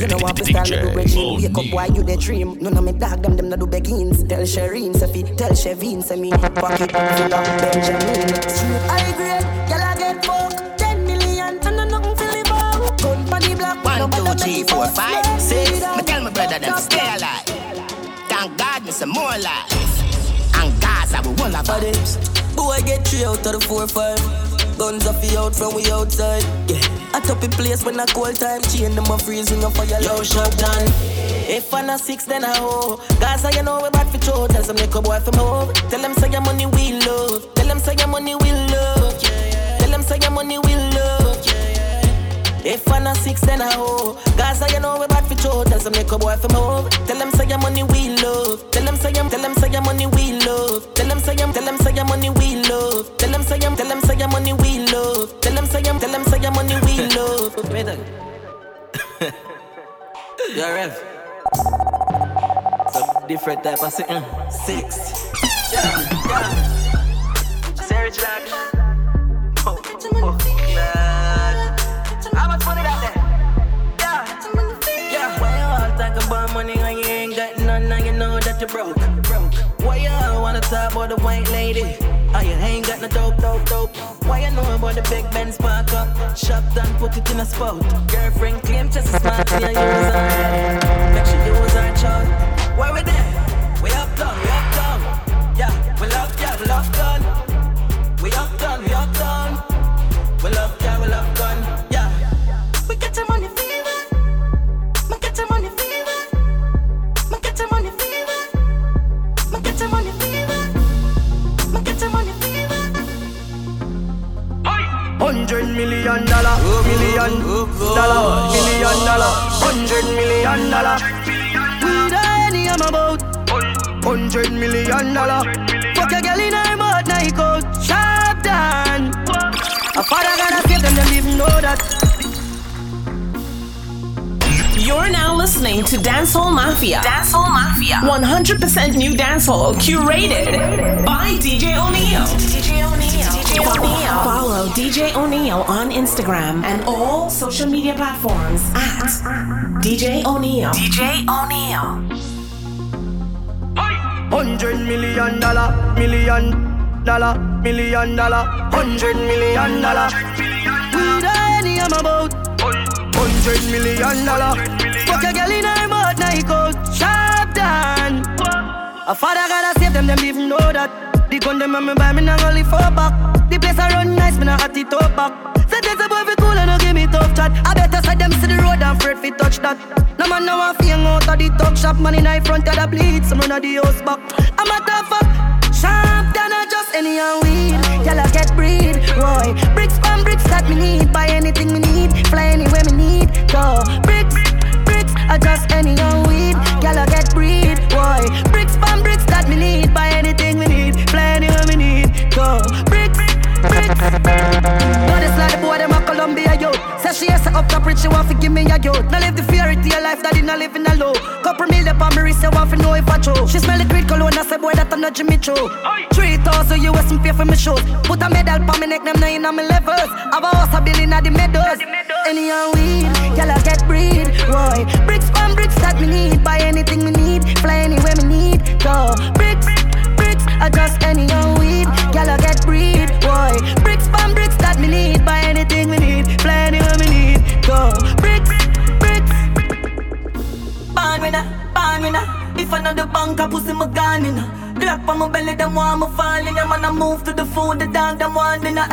You know what, me do regime. Wake up, why you the dream? None of me dog them, them no do beggings. Tell Shireen, fi, tell Shevin, say me pocket full of Benjamin. Street high grade, girl I get fucked. Ten million, and I nothing to live out. Gun for the block. One, two, three, four, five, six. Me tell my brother them stay alive. Thank God me some more life. And Gaza we one of us. Boy get three out of the four, five. Guns off the out from we outside. Yeah. I top a place when I call time. Chain them a freezing up for your Yo, shop done. If I'm a six, then I hoe. Gaza, you know we bad for show. Tell some little boy from home. Tell them say your money we love. Tell them say your money we love. Say your money we love. If I'm a six, then I hoe. Gaza, you know we bad for show. Tell some little boy from home. Tell them say your money we love. Tell them say your, tell them say your money we love. Tell them say your, tell them say your money we love. Tell them say your, tell them say your money we love. Tell them say your, tell them say your money we love. Yeah, Rev. Some different type of sitting. Six. Yeah, yeah. Sarah Jack. That broke? broke. Why you wanna talk about the white lady? Oh, you ain't got no dope, dope, dope. Why you know about the big Benz park up? Shop done, put it in a spot. Girlfriend claim just as smart to use her. Make sure you use her child. Where we there? We up done, we up done. Yeah, we love, yeah, we love done. We up done, million dollar, million dollar, million dollar, hundred million dollar. We the any I'm about. Hundred million dollar. Fuck a girl in her mouth, night coat, sharp down. A father gotta save them, them even know that. You're now listening to Dancehall Mafia. Dancehall Mafia. 100% new dancehall curated by DJ O'Neil. DJ O'Neil. DJ O'Neil. Follow DJ O'Neil on Instagram and all social media platforms at DJ O'Neil. DJ O'Neil. Hundred million dollar, million dollar, million dollar, hundred million dollar. We the any I'm about. Hundred million dollar. Fuck a girl in her mouth, night coat, sharp down. A father gotta save them, them even know that. The gun them and me buy me not only for back. The place I run nice, me not hot it up back. Say this a boy fi cool and no give me tough chat. I better side them see the road and afraid fi touch that. No man now a fing out of the talk shop, man in the front of the bleed, some run of the house back. I'm a tough fuck. Sharp than a any and weed. Y'all get breed, boy. Bricks from bricks that me need. Buy anything me need. Fly anywhere me need. Go bricks, bricks, I just any young weed. I get breed. Boy, bricks, pan bricks that me need. Buy anything we need. Play anywhere we need. Go, bricks. This like the boy, them a Columbia youth. Say she has up top rich, she want to give me a youth. Now live the fear fairy tale life that did not live in a low. Couple million on me wrist, you want to know if I true. She smell the creed cologne, I say boy that I'm not Jimmy Choo. Three thousand US and pay for my shoes. Put a medal on me neck, them nine on my levels. Have a house a billion at the meadows. Any young weed, I get breed. Boy, bricks pan bricks that me need. Buy anything me need, fly anywhere me need. Go bricks, bricks. I just any young weed, girl I get breed. Boy, bricks pan bricks that me need. Buy anything me need, fly anywhere me need. Go bricks, bricks. Born winner, born winner. If another bank, I pussy my gun in Glock on my belly, them want me fall in Man, I move to the food, the dog, them want dinner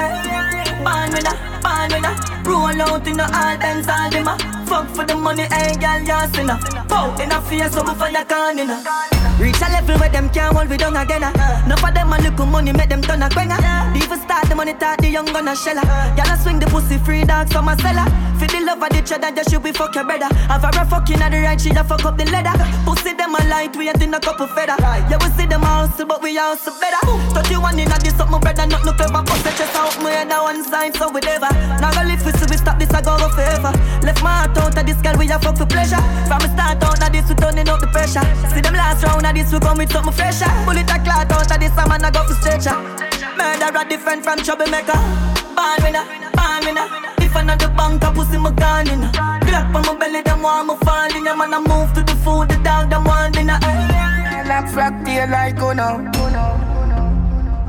Born winner, born winner Roll out in the all dance, all them a Fuck for the money, hey, girl, you're sinner Pow, in a face, so before you can, know Reach a level where them can't hold we down again. Uh. No for them a little money make them turn a quenga. Uh. Even start the money talk the young gonna shella. Y'all swing the pussy free dogs from a cellar. For the love of the cheddar, just should be fuck your brother. Have a fucking at the right, she just fuck up the leather. Pussy them a light, we ain't in a couple feather. Yeah, we see them house, but we also better. 31 in a this up, my brother, not no clever. Bust the chest out, my head on one side, so whatever. Now go live with we stop this, I go forever. Left my heart out of this girl, we a fuck for pleasure. From the start out of this, we turning up the pressure. See them last round of this, we come with something fresher. Bullet a clot out of this, a man I go for stretcher. Murderer different from troublemaker. Born winner, born winner. If another bank, I pussy my gun in. Glock on my belly, them want me fall in. Man, I move to the food, the dog, them want dinner. Like frack tail like no.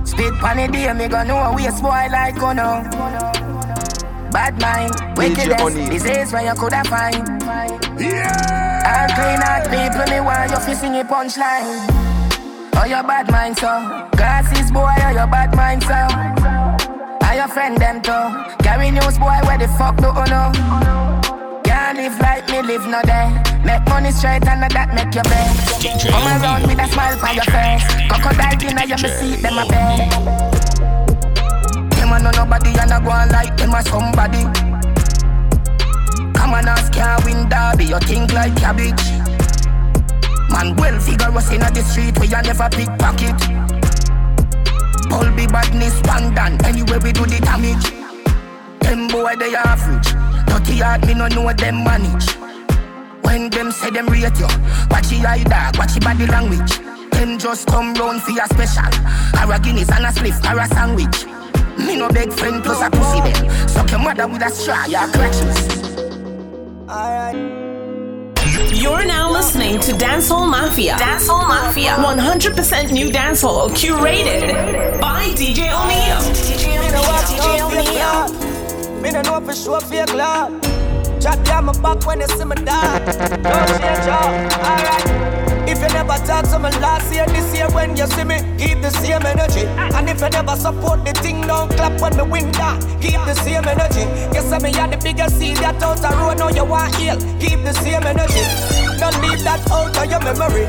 Spit pan the day, me gon' know a waste boy like no. Bad mind, wickedness, disease where you coulda find. Yeah. All clean out people, me want you fi sing a punchline. Oh, your bad mind, so. Glasses, boy, oh, your bad mind, so. Are your friend, them, too. Carry news, boy, where the fuck do you know? Can't live like me, live no day. Make money straight and I that make your bed. Come around with a smile on your face. Crocodile dinner, you me see them a bed. Them a know nobody and a go on like them a somebody. Come on, ask can't win derby, you think like cabbage. Man, well figure us in the street where you never pickpocket. All be badness, one done, anyway we do the damage. Them boy, they average. Dirty heart, me no know them manage. When them say them rate you, watch your eye dog, watch your body language. Them just come round for your special. Or a Guinness and a spliff or a sandwich. Me no beg friend plus a pussy them. Suck your mother with a straw, your clutches. You're now listening to Dancehall Mafia. Dancehall Mafia. 100% new dancehall curated by DJ O'Neil. Me no watch DJ O'Neil. Me no know for sure fake love. Chat down my back when they see me die. No change up. Alright. If you never talk to me last year, this year when you see me, keep the same energy. And if you never support the thing, don't clap when me win down. Keep the same energy. Guess I me had the biggest seed that out the road, now you want heal. Keep the same energy. Don't leave that out of your memory.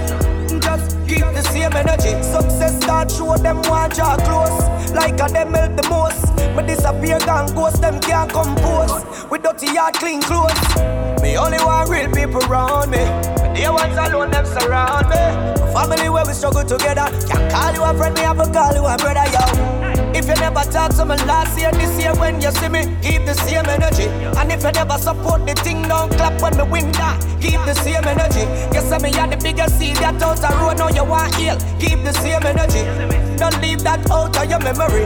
Just keep the same energy. Success start show them want draw close. Like a them help the most. But disappear gone ghost, them can't compose. With dirty heart, clean clothes. Me only want real people around me. But the ones alone, them surround me. My family where we struggle together. Can't call you a friend, me have to call you a brother, yo. If you never talk to me last year, this year when you see me, keep the same energy. And if you never support the thing, don't clap when me win that. Keep the same energy. Guess I me had the biggest seed that out the road, now you want heal. Keep the same energy. Don't leave that out of your memory.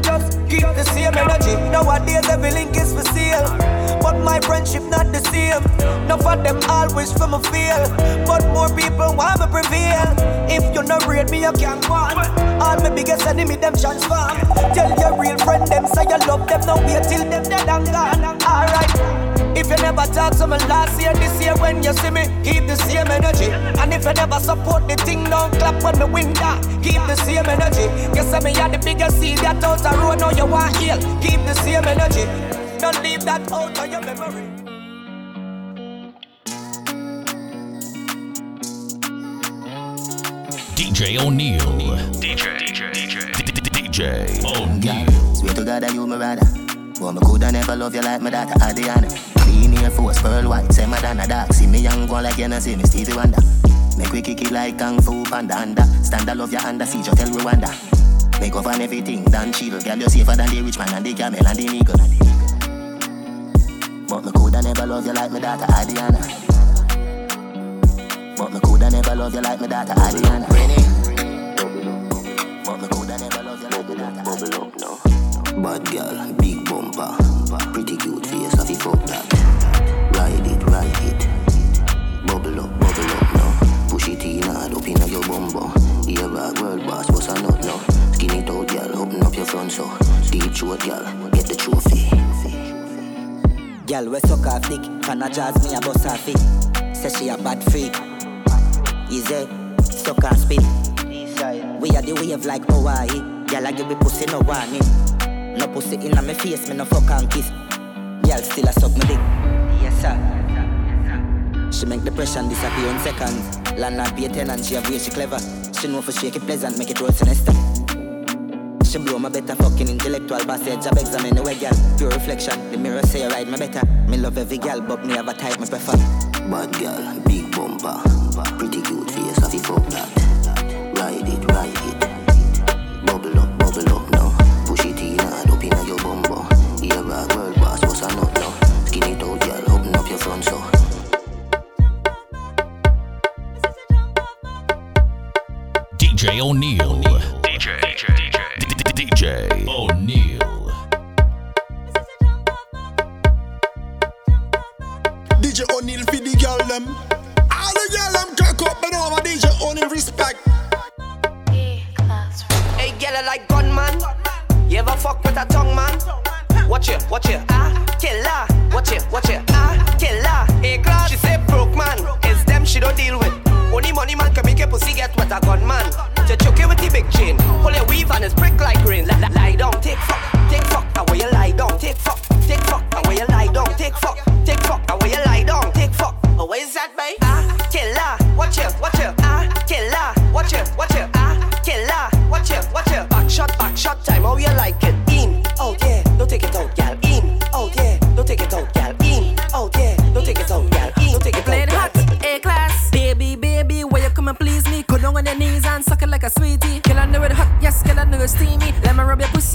Just keep the same energy. Nowadays every link is for sale. But my friendship not the same. Enough of them wish for me fail. But more people want me prevail. If you not read me, you can't want. All my biggest enemy, them transform. Tell your real friend, them say you love them. Now wait till them dead and gone. Alright. If you never talk to me last year, this year when you see me, keep the same energy. And if you never support the thing, don't clap when me win that. Keep the same energy. Guess I me had the biggest seed that out the road, now you want heal. Keep the same energy. Don't leave that out of your memory. DJ O'Neil. DJ, DJ, DJ, DJ O'Neil. Swear to God that you my brother. But me coulda never love you like my daughter Adriana. Clean Air Force, Pearl White, say Madonna Dark. See me young one like you know see me Stevie Wonder. Make we kick it like Kung Fu Panda under. Stand love your under, see you tell Rwanda. Make up on everything, done chill. Girl, you safer than the rich man and the camel and the eagle. But me coulda never love you like my daughter Adriana. But me coulda never love you like my daughter Adriana. But me coulda never love you like my daughter Bubble up now. Bad girl, big bumper, pretty cute face, you fuck that. Ride it, ride it. Bubble up, bubble up now. Push it in hard up inna your bumbo. Ear bag, world boss, what's a nut now? Skin it out, girl, open up your front so. Deep throat, girl, get the trophy. Girl, we suck her dick, can I jazz me a bust her feet? Say she a bad freak. Easy, suck her spit. We are the wave like Hawaii. Girl, I give me pussy no warning. No pussy inna me face, me no fuck and kiss. Girl, still a suck me dick. Yes sir. She make depression disappear in seconds. Landlord pay tenant, she a she clever. She know for shake it pleasant, make it roll sinister. She blow my better fucking intellectual passage. Job examine the way, girl. Pure reflection. The mirror say I ride my better. Me love every girl, but me have a type me prefer. Bad girl, big bumper, pretty cute face, you fuck that. Ride it, ride it. Watch it, ah, killer. Watch it, watch it, ah, killer. Hey, class. She say broke man, it's them she don't deal with. Only money man can make a pussy get what a gunman. To choke it with the big chain. Pull your weave and it's brick like rain. Lie, down, take fuck, take fuck. And where you lie down, take fuck, take fuck.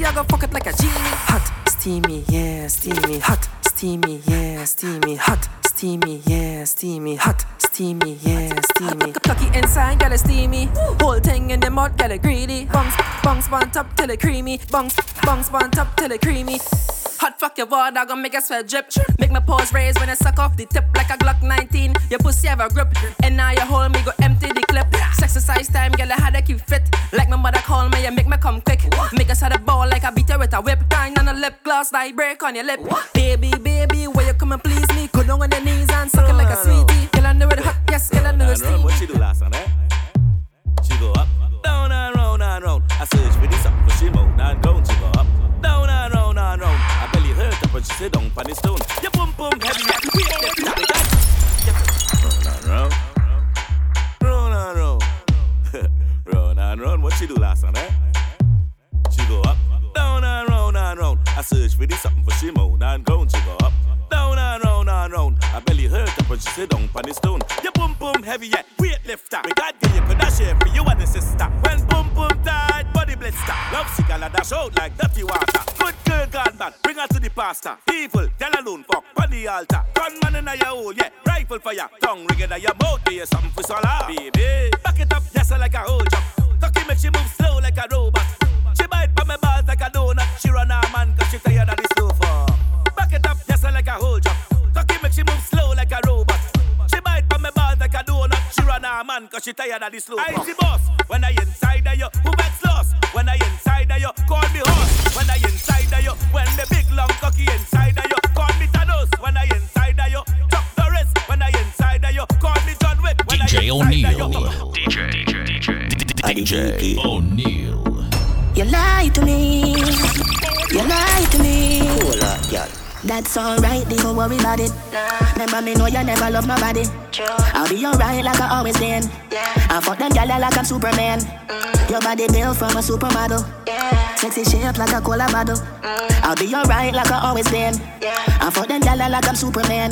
Pussy, I go fuck it like a genie. Hot, steamy, yeah, steamy. Hot, steamy, yeah, steamy. Hot, steamy, yeah, steamy. Hot, steamy, yeah, steamy. Cocky inside, girl, it steamy. Whole thing in the mud, girl, it greedy. Bungs, bungs, on top till it creamy. Bungs, bungs, on top till it creamy. Hot fuck your water, gonna make a sweat drip. Make my paws raise when I suck off the tip like a Glock 19. Your pussy have a grip, and now you hold me, go empty the clip. Exercise time, girl, I had to keep fit. Like my mother call me, you make me come quick. Make us had a ball like I beat her with a whip. Grind on the lip gloss, like break on your lip. Baby, baby, where you come and please me? Go down on your knees and suck it like a sweetie. Girl, I know it hot, yes, girl, I know it's steamy. What she do last time, eh? She go up, down and round and round. I search for this up, but she move and down. She go up, down and round and round. I belly hurt her, but she sit down on the stone. You boom boom heavy, yeah, wait, yeah, tap and round. What she do last night, eh? She go up, down and round and round. I search for this something for she move and down. She go up, down and round and round. I belly hurt her, but she sit down on the stone. You boom boom heavy, yeah, weight lifter. We got you put that shape for you and the sister. When boom boom tight, body blister. Love sick and dash out like dirty water. Good girl gone bad, bring her to the pastor. Evil, tell alone, fuck, on the altar. Gunman in your hole, yeah, rifle for fire. Tongue ring in your mouth, be something for swallow. Baby, back it up, yes, I like a whole jump. Cocky make she move slow like a robot. She bite on my balls like a donut. She run her man cause she tired of the slow. Back it up, I like a whole jump. Cocky make she move slow like a robot. She bite on my balls like a donut. She run her man cause she tired of the slow. I see boss, when I inside of you, who backs lost? When I inside of you, call me horse. When I inside That's alright, don't worry about it. Nah. Remember me know you never love nobody. I'll be alright like I always been. Yeah. I fuck them gyal like I'm Superman. Mm. Your body built from a supermodel. Yeah. Sexy shape like a cola bottle. Mm. I'll be alright like I always been. Yeah. I fuck them gyal like I'm Superman.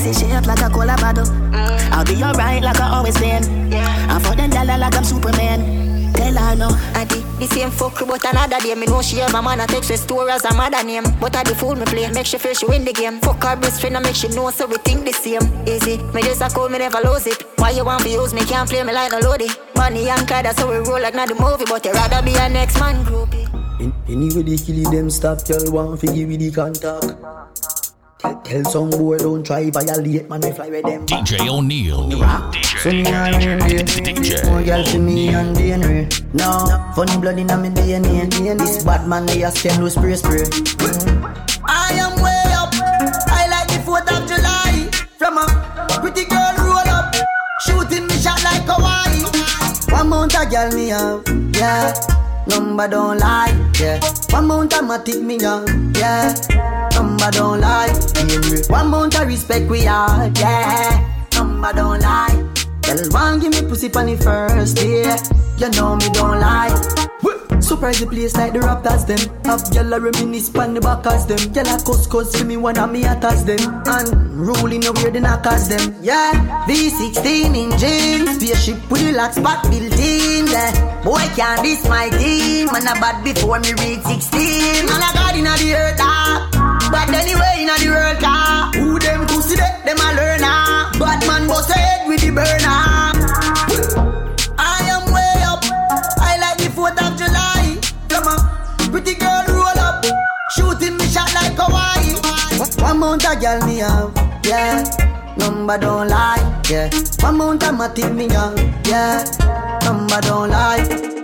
Sexy shape like a cola bottle. Mm. I'll be alright like I always been. Yeah. I fuck them gyal like I'm Superman tell her no. I did the same fuck but another day. Me know she have a man that takes her store as a mother name. But I the fool me play, make she feel she win the game. Fuck her best friend and make she know so we think the same. Easy, me just a call me never lose it. Why you want to use me? Can't play me like no loady. Money and car, that's how we roll like not the movie. But you rather be a next man groupie. In, anyway, they kill them stop, tell one figure with the contact. Tell, tell some boy don't try violate, man, I fly with them. DJ O'Neil. So me all in DJ. More girl to me and DNA. No, funny blood in me DNA. This bad man they a scam no spray spray. I am way up. I like the 4th of July. From a pretty girl roll up, shooting me shot like Hawaii. One mount a girl me have, yeah. Number don't lie, yeah. One mount a matic me have, yeah Number don't lie. One amount of respect we are, yeah. Number don't lie. Tell one give me pussy on the first day. You know me don't lie. Surprise the place like the Raptors them. Have gyal a reminisce pon the backers them. Gyal a cuss cuss me one of me attacks them. And ruling the way the knockers them. Yeah, V16 in jeans, spaceship with the lock spot built in there. Boy can't diss my team, man a bad before me reach 16. Man a god inna the earth ah. The burner. I am way up. I like the 4th of July. Come on, pretty girl roll up, shooting me shot like Hawaii. One mount a girl me have, yeah. Number don't lie, yeah. One mount a matic me have, yeah. Number don't lie.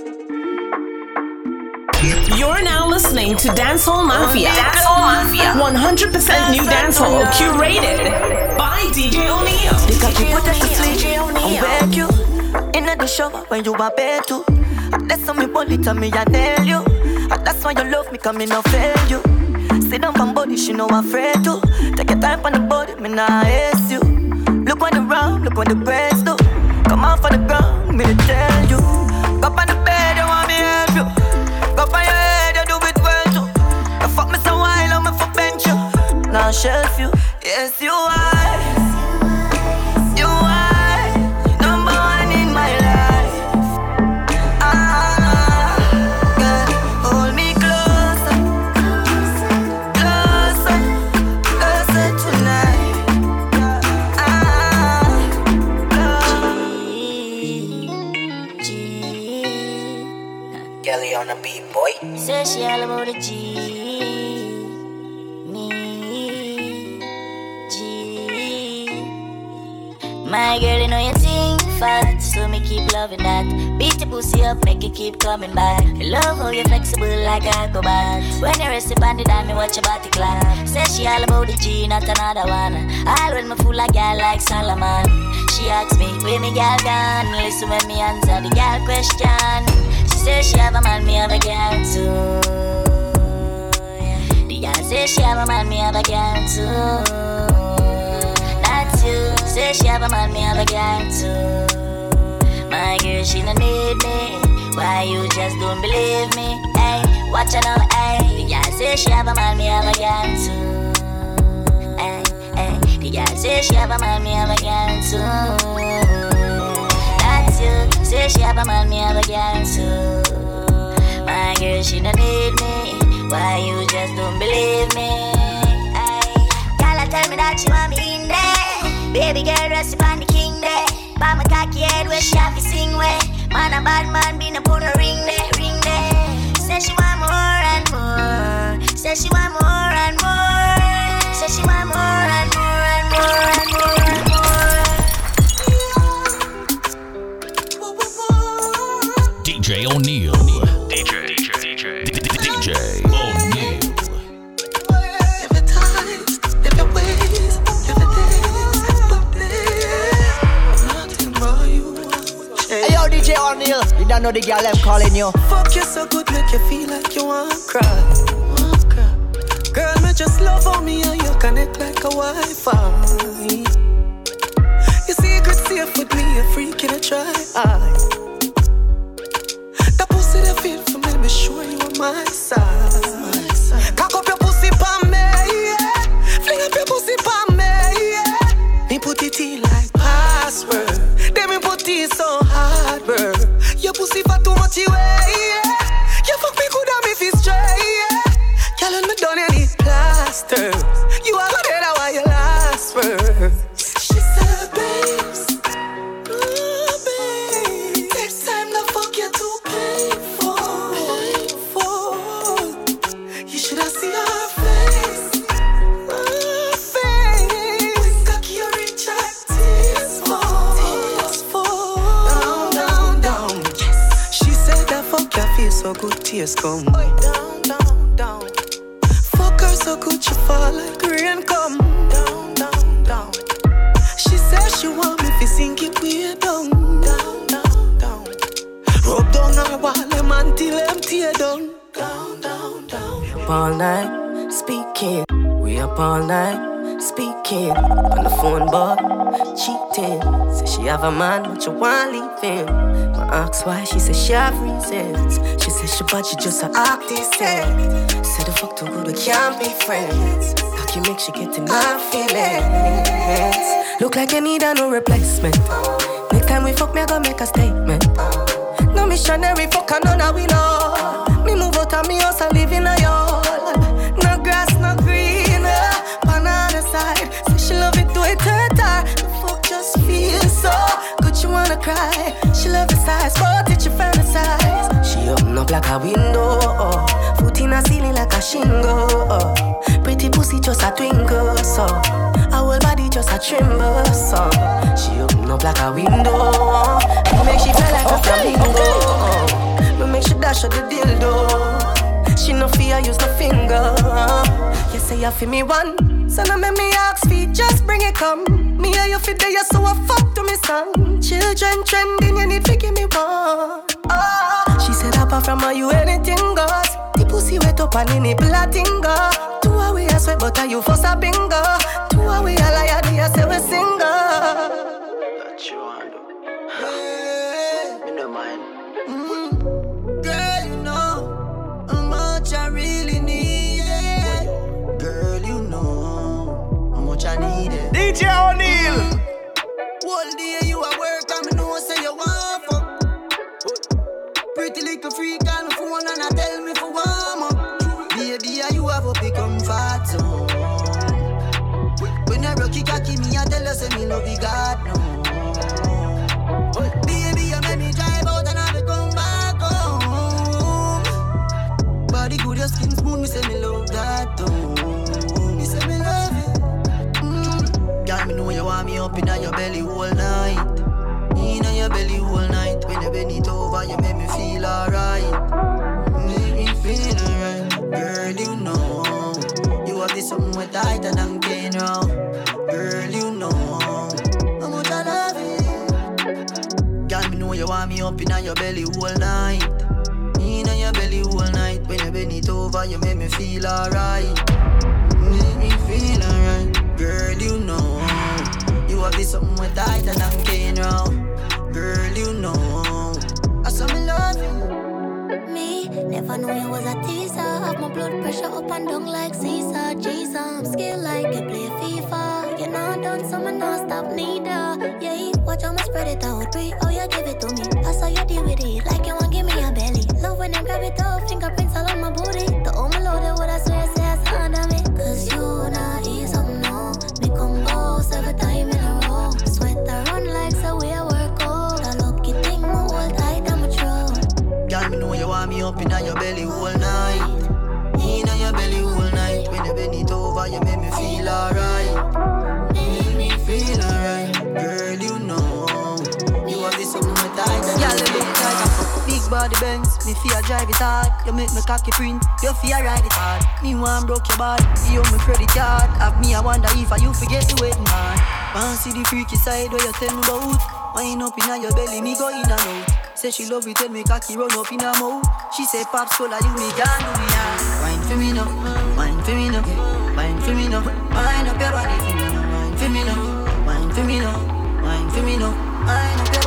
You're now listening to Dancehall Mafia. Dancehall Mafia. 100% new dancehall curated by DJ O'Neil. The cocky put us to sleep. I wake you in the shower when you are bed too. That's how me body tell me I nail you. That's why you love me, come me no fail you. Sit down from body, she know I'm afraid to. Take your time on the body, me nah ask you. Look on the round, look on the breast do. Come off for the ground, me to tell you. Go on the bed, Now shelf you, yes you are. Kelly on the beat, boy. Say she all about the G. My girl, you know you think fat, so me keep loving that. Beat your pussy up, make it keep coming back. Love how you're flexible like acrobat. When you rest upon the dime, me watch your body clap. Say she all about the G, not another one. All when me fool a girl like Solomon. She asks me, where me girl gone? Listen when me answer the girl question. She says she have a man, me have a girl too. The girl she have a man, me have a girl too. Say she have a man, me have a girl too. My girl, she don't need me. Why you just don't believe me? Hey, watch her now, hey. The girl say she have a man, me have a girl too. Hey, hey. The girl say she have a man, me have a girl too. That's you. Say she have a man, me have a girl too. My girl, she don't need me. Why you just don't believe me? Girl, rest upon the king there. By my cocky head, where she have to sing way. Man, a bad man, be no put a ring there, ring there. Say she want more and more. Say she want more and more. Say she want more and more You don't know the girl I'm calling you. Fuck you so good, make you feel like you want to cry. Girl, me just love on me and you connect like a Wi-Fi. Your secret safe with me, a freak in a try. That pussy that feel for me, be sure you on my side. For too A man, but you want leave him. I ask why, she said she have reasons. She said she but she just a artist. Said the fuck too good, we can't be friends. Cocky make she get in my feelings. Look like you need a no replacement. Next time we fuck, me I gonna make a statement. No missionary, fuck a none of we know. Me move out of me house and live in a yard. Cry. She love the size, but it she fantasize. She open up like a window, oh. foot in a ceiling like a shingle. Oh. Pretty pussy just a twinkle, so her whole body just a tremble, so she open up like a window. Oh. Make she feel like a flamingo. Oh. Me make she dash the dildo. She no fear use no finger. You say you feel me one, so now make me ask feet, just bring it come. Me and you fit there, so I fuck to me son. Children trending, you need to give me one. Oh. She said apart from her, you anything goes. The pussy wet up and the nipple a tingle. Two away I sweat, but are you for a bingo? Two away I lie, I say we single. DJ O'Neal. Whole day you a work and me know say you want fuck. Pretty little freak on the phone and I tell me for warm up. Baby, you have a become fat zone? When I rocky cocky me, I tell her say me love you God no. Baby, you make me drive out and I be come back home. Body good, your skin smooth, me say me love that too. Me know you want me up in your belly all night. In your belly all night. When you bend it over, you make me feel alright. Make me feel alright. Girl, you know. You have this something way tighter than now. Girl, you know. Love it. Girl, me know you want me up in your belly all night. In your belly all night. When you bend it over, you make me feel alright. Make me feel alright. Girl, you know. Have this something way tighter than pain now. Girl, you know. I saw me love you. Me, never knew you was a teaser. Have my blood pressure up and down like Caesar. Jesus, I'm skilled like you play FIFA. You're not done, so I'm not stop neither. Yeah, watch how me spread it out. Pray, oh, you give it to me. Body bends, me fear drive it hard. You make me cocky print, you fear ride it hard. Me want broke your body, you me credit card. Have me, I wonder if I you forget the wedding man. Want see the freaky side where you tell me about. Wind up in your belly, me go in and out. Say she love it when me cocky run up in her mouth. She say pops cola you me can do me now. Wine for me now, wine for me now, wine for me now. Wine up your body for me now, wine for me now, wine for me now, wine for me now. Wine up your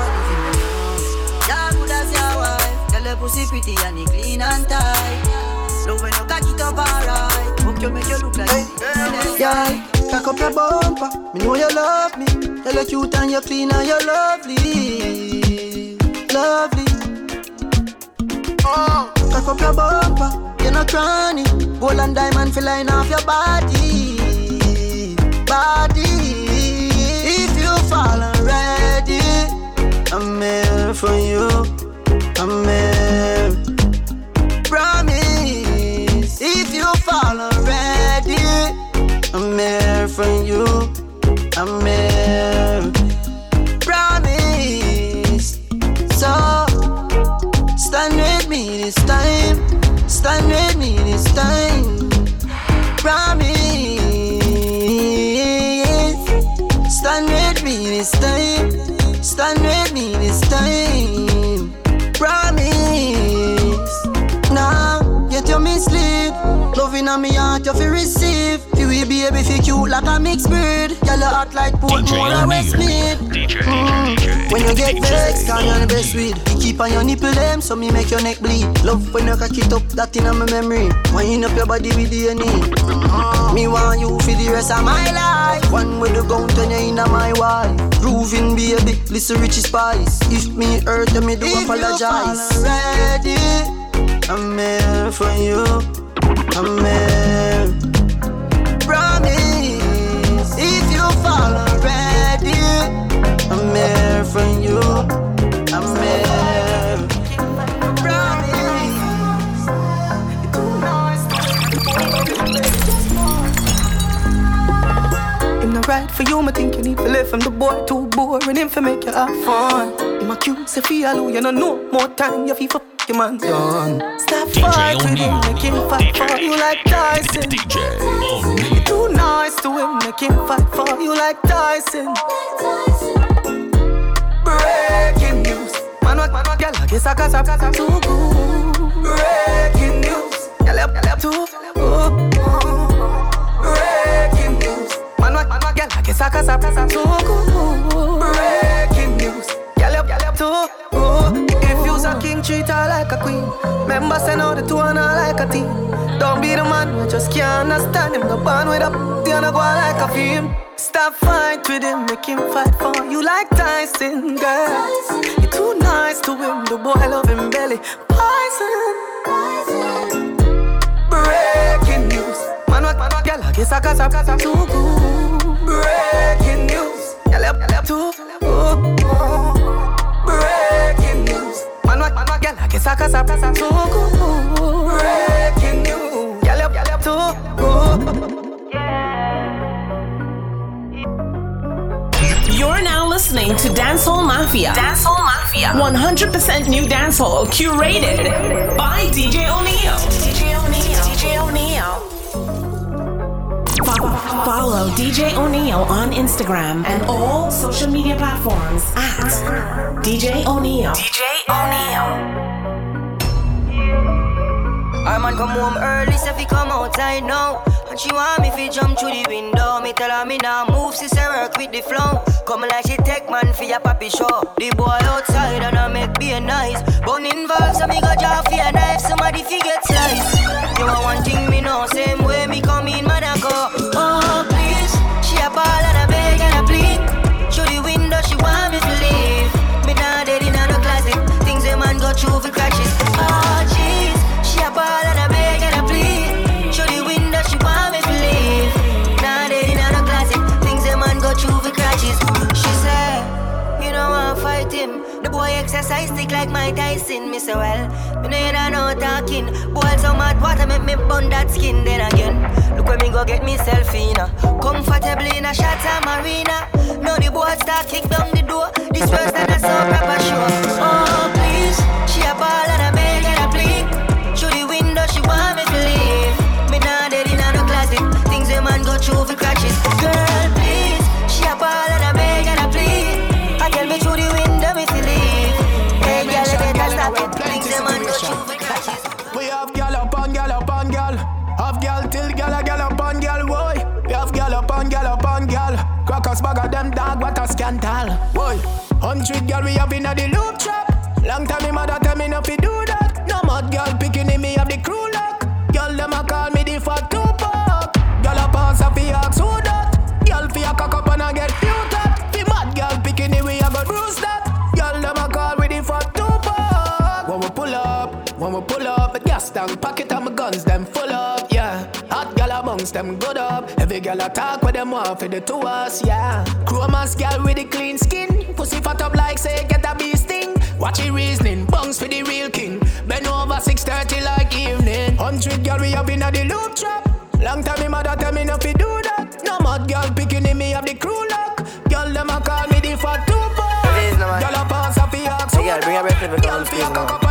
pussy pretty and it clean and tight. Love when you cock it up alright. Hope you make you look like hey. girl. Yeah, cock up your bumper. Me know you love me. Tell you cute and you clean and you lovely, lovely. Oh, cock up your bumper. You no cranny. Gold and diamond feel line off your body, body. If you fall already, I'm here for you. I'm here. Promise. If you fall already, I'm here for you. I'm here. Promise. So stand with me this time. Stand with me this time. Promise. Stand with me this time. Stand with me this time. Mislead. Loving on me heart, you feel receive. You will be able to cute like a mixed breed. Girl, you act like Portmore or Westmead. Mm. When you get vexed, call you on the best weed. You keep on your nipple them, so me make your neck bleed. Love when you cock it up, that in my memory. Wind up your body with DNA. Mm. Me want you for the rest of my life. One with the gun, turn you into my wife. Grooving baby, listen Richie Spice. If me hurt, you me do If you apologize. Ready? I'm here for you. I'm here. Promise. If you fall already, I'm here for you. I'm here. Not right for you, me think you need to live from the boy too boring him for make you have fun. Him accuse you feel alone, you know no more time, you feel for your man done. Stop fight with him, make him fight for you like Tyson. You too nice to him, make him fight for you like Tyson. Breaking news, man what, man what, girl, I guess I got up too good. Breaking news, girl, up, girl, up too good. Breaking news, man what, man what, girl, I guess I got up too good. Breaking news, too good. If you's a king, treat her like a queen. Members send out the two and her like a team. Don't be the man, you just can't understand him. The band with up, the other go like a film. Stop fight with him, make him fight for you like Tyson, girl. You're too nice to him, the boy love him belly. Poison. Breaking news, man what, man what, girl, I guess I got too good. Breaking news, girl, up too. Girl, I guess I got up too good. Breaking news, girl, too good. You're now listening to Dancehall Mafia. Dancehall Mafia. 100% new dancehall curated by DJ O'Neill. DJ O'Neill. DJ O'Neill. Fo- Follow DJ O'Neill on Instagram and all social media platforms at DJ O'Neill. DJ O'Neill. Our man come home early, so fi come outside now. And she want me fi jump through the window. Me tell her me now move, she say work with the flow. Come like she take man for your papi show. The boy outside and I make be nice. Bun involved, so me go draw for a knife. Somebody fi get sliced. You want one thing me know, same way me come in, man I go. Oh Me well, me know you don't know talking. Boy so mad water make me burn that skin. Then again, look when me go get myself in. a Comfortably in a shot marina. Now the boys start kick down the door. This first a so proper show. Oh hundred girl we have in the loop trap. Long time me mother tell me not to do that. No mad girl picking in me have the crew lock. Girl them a call me the fat Tupac. Girl a pass a fi ask who that. Girl fi a cock up and a get few that. The mad girl picking in we a go bruise that. Girl them a call me the fat Tupac. When we pull up, when we pull up, the gas tank pocket and my guns them full up, yeah. Hot girl amongst them good up. Every girl a talk with them want for the two us, yeah. Chromas girl with the clean skin, pussy fat up like say get a bee sting. Watch it reasoning, bungs for the real king. Bend over 6:30 like evening. Hundred girl we up in the loop trap. Long time me mother tell me not to do that. No mad girl picking in me up the crew lock. Girl them a call me the fat tupac. Girl a pass up the axe. Hey, girl, bring a breath of Girl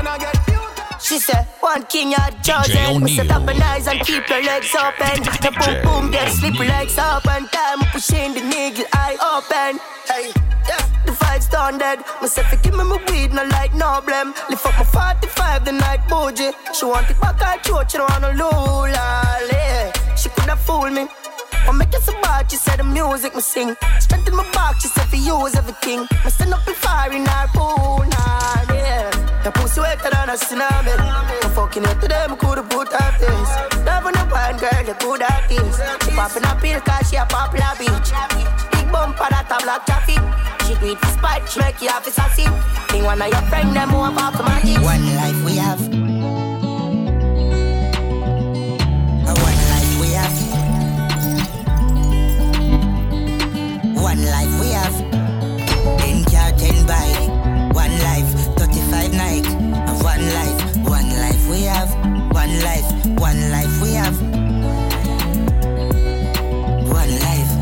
she said, one king had chosen. We set up an eyes and keep your legs open. The boom boom get slippery soap and time pushing the nigga eye open. Hey, yeah, the fight's done dead. Myself, give me my weed, no like no blame. Lift up my 45 the night bougie. She want it back, I throat, she don't want no lula. She could have fooled me. I'm making some bad, she said the music me sing. Strength in my back, she said for use everything. Me stand up in fire in her pool, nah, yeah. The pussy wetter than a tsunami. I'm fucking it today, me coulda put her face. Love on the wine, girl, you could have this. She popping a pill, cause she a popular bitch. Big bumper that a black traffic. She do for spite, she make you happy sassy. Think one of your friend, them who up my kids. One life we have. One life we have. Ten car, ten bike. One life, 35 night. One life, one life we have. One life, one life we have. One life.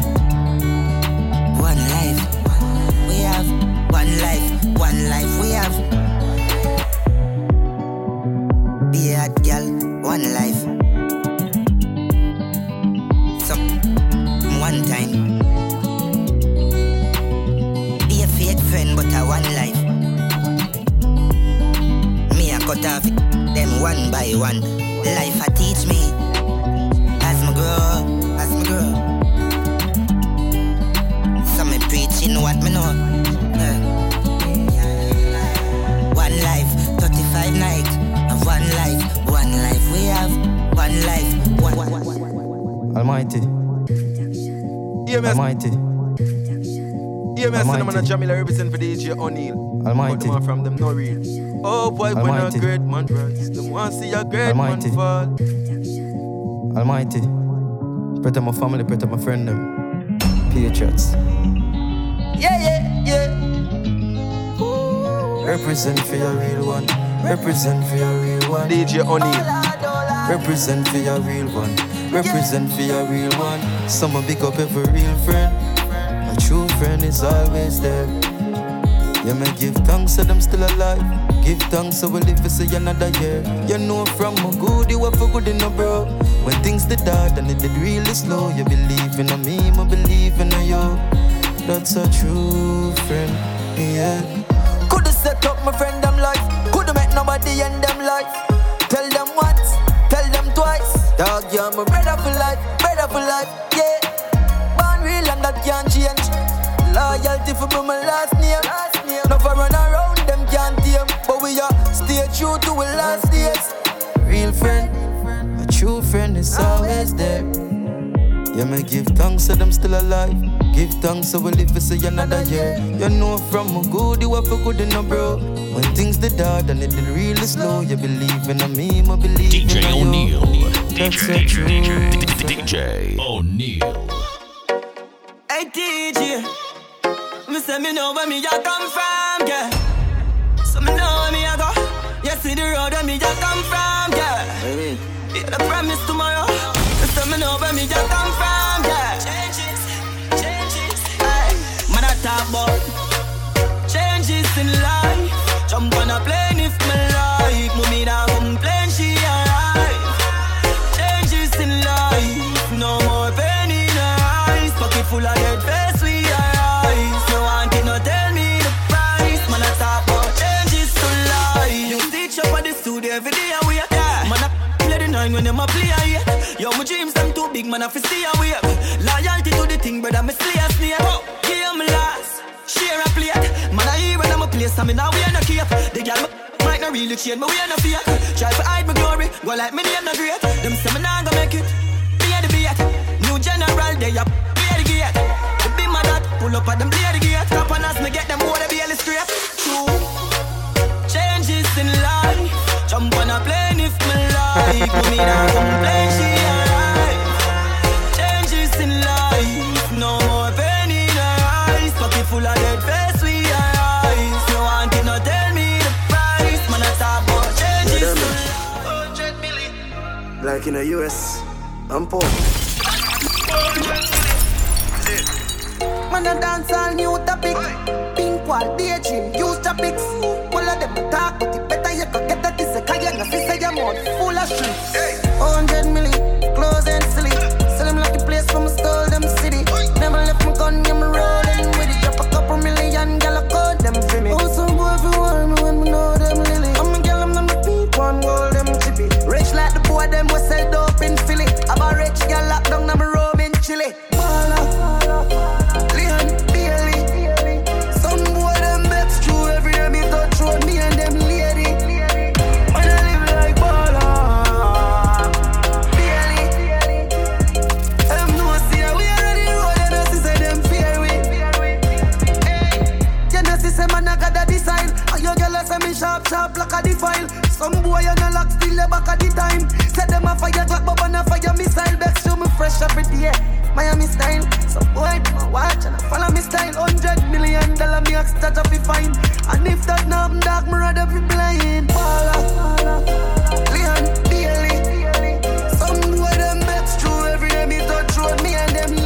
One life. We have. One life, one life we have. Cut off them one by one. Life a teach me as me grow, as me grow. So me preaching what me know. Yeah. One life, 35 night. Of one life, one life we have. One life, one. Almighty. EMS. Almighty. EMS and I'm Almighty. gonna Jamila represent for DJ O'Neal. Almighty. But them from them no real. Oh boy, when a great man rise, them want see a great Almighty. man fall. Almighty. Pray to my family, pray to my friend them. Patriots. Yeah, yeah, yeah. Represent for your real one. Represent for your real one. DJ O'Neal. Oh, oh, Represent for your real one. Represent for your real one. Someone pick up every real friend. A true friend is always there. Yeah, me give thanks that I'm still alive. Give thanks so we live to see another year. You know from a good you have for good in a bro. When things did hard and it did really slow, you believe in me, I believe in you. That's a true friend, yeah. Coulda set up my friend them life. Coulda met nobody in them life. Tell them once, tell them twice. Dog, you're my brother for life, brother for life, yeah. Born real and that can't change. Loyalty for my last name. No for run around, them can't tame. But we are stay true to our last days. Real friend, a true friend is always there. Yeah, me give thanks that I'm still alive. Give thanks so we live to see another year. You know from a good you have for good in a bro. When things did hard and it did really slow, you believe in a me, I believe DJ in a you. O'Neal. That's DJ, a true DJ, DJ O'Neal. Hey DJ, me say me know where me a come from, yeah. So me know see the road where me a come from, yeah. Yeah, the promise tomorrow. Me say me know where me a come from, yeah. Changes, changes. Hey, man I talk about changes in life. Jump on a plane if me them a play, yeah. Yo, my dreams them too big, man, I fi stay away. Loyalty to the thing, brother, me slay a snake. Game last, i'm a play so i mean now we are no cape. The girl might not really change, but we are no fear. Try to hide my glory, go like me name no great. Them say me nah go make it. Be the beat. New general, they up, be the gate. Be my dad, pull up at them, play the gate. Top on us, Like in life. No, I've any nice party full of red face we are. So I want you to tell me the price. Man a talk about changes. Like in the US, I'm poor. Man a dance all new topic Pink wall, daydream, use topics All of them talk, but it better you get that this a you know, see say your mouth full of shit. Hundred milli, close and silly. Sell them like a place from a stole them city. Never left my gun, me rolling with it. Drop a couple million, gal I call them for me. Oh, some boy fi want me when me know them lily? I'm a gal, I'm not the pink one, gold them chippy. Rich like the boy, them we sell dope in Philly. I'm a rich gal locked Some boy you know lock still the back of the time. Set them a fire clock, but on a fire missile. Vex show me fresh every day. Miami style. Some boy them a watch and a follow me style. Hundred million dollar me ask that fi fine. And if that not happen, dog, me rather be blind. Baller, Leon Bailey. Some boy them vex through every day me touch road, me and them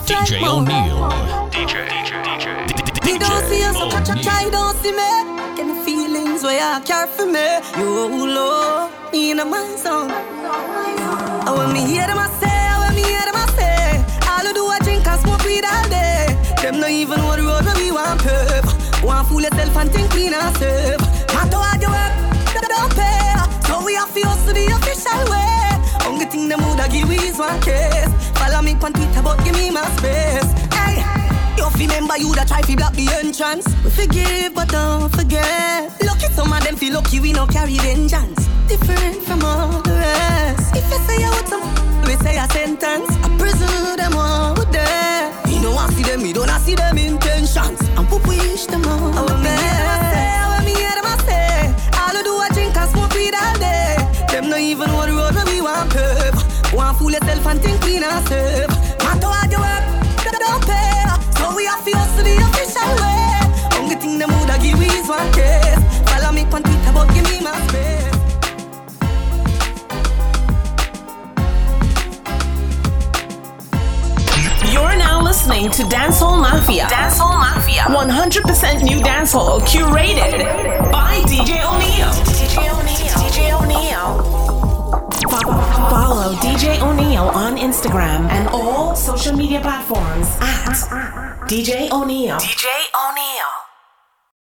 up on flight DJ mode. O'Neil. DJ, DJ, DJ. Me don't see you, so catch a try, don't see me. Get the feelings where you care for me. You low, me in my zone. I when me hear them I say, I when me hear them I say. All I do I drink and smoke weed all day. Them not even know the road where we want pep. Want fool yourself and think clean and safe. Matter what you work, they don't pay. So we have to hustle the official way. Only thing them woulda give is one case. Me on Twitter, but give me my space. Hey. You remember you that try to block the entrance. We forgive, but don't forget. Lucky some of them feel lucky we no carry vengeance. Different from all the rest. If you say you want some, we say a sentence. I presume them all them. Me no want see them, me don't want see them intentions. And poop wish them all. I hear oh, I say, I want oh, me hear them I say. All I do I drink and smoke weed all day. Them no even know the road we want pep. Want fool yourself and think. Matter you work, don't pay. So we have to the official way. Only thing them woulda give we is one case. Follow me on Twitter, but give me my space. You're now listening to Dancehall Mafia. Dancehall Mafia. 100% new dancehall curated by DJ O'Neil. DJ O'Neil. DJ O'Neil. Follow DJ O'Neill on Instagram and all social media platforms at DJ O'Neill. DJ O'Neil.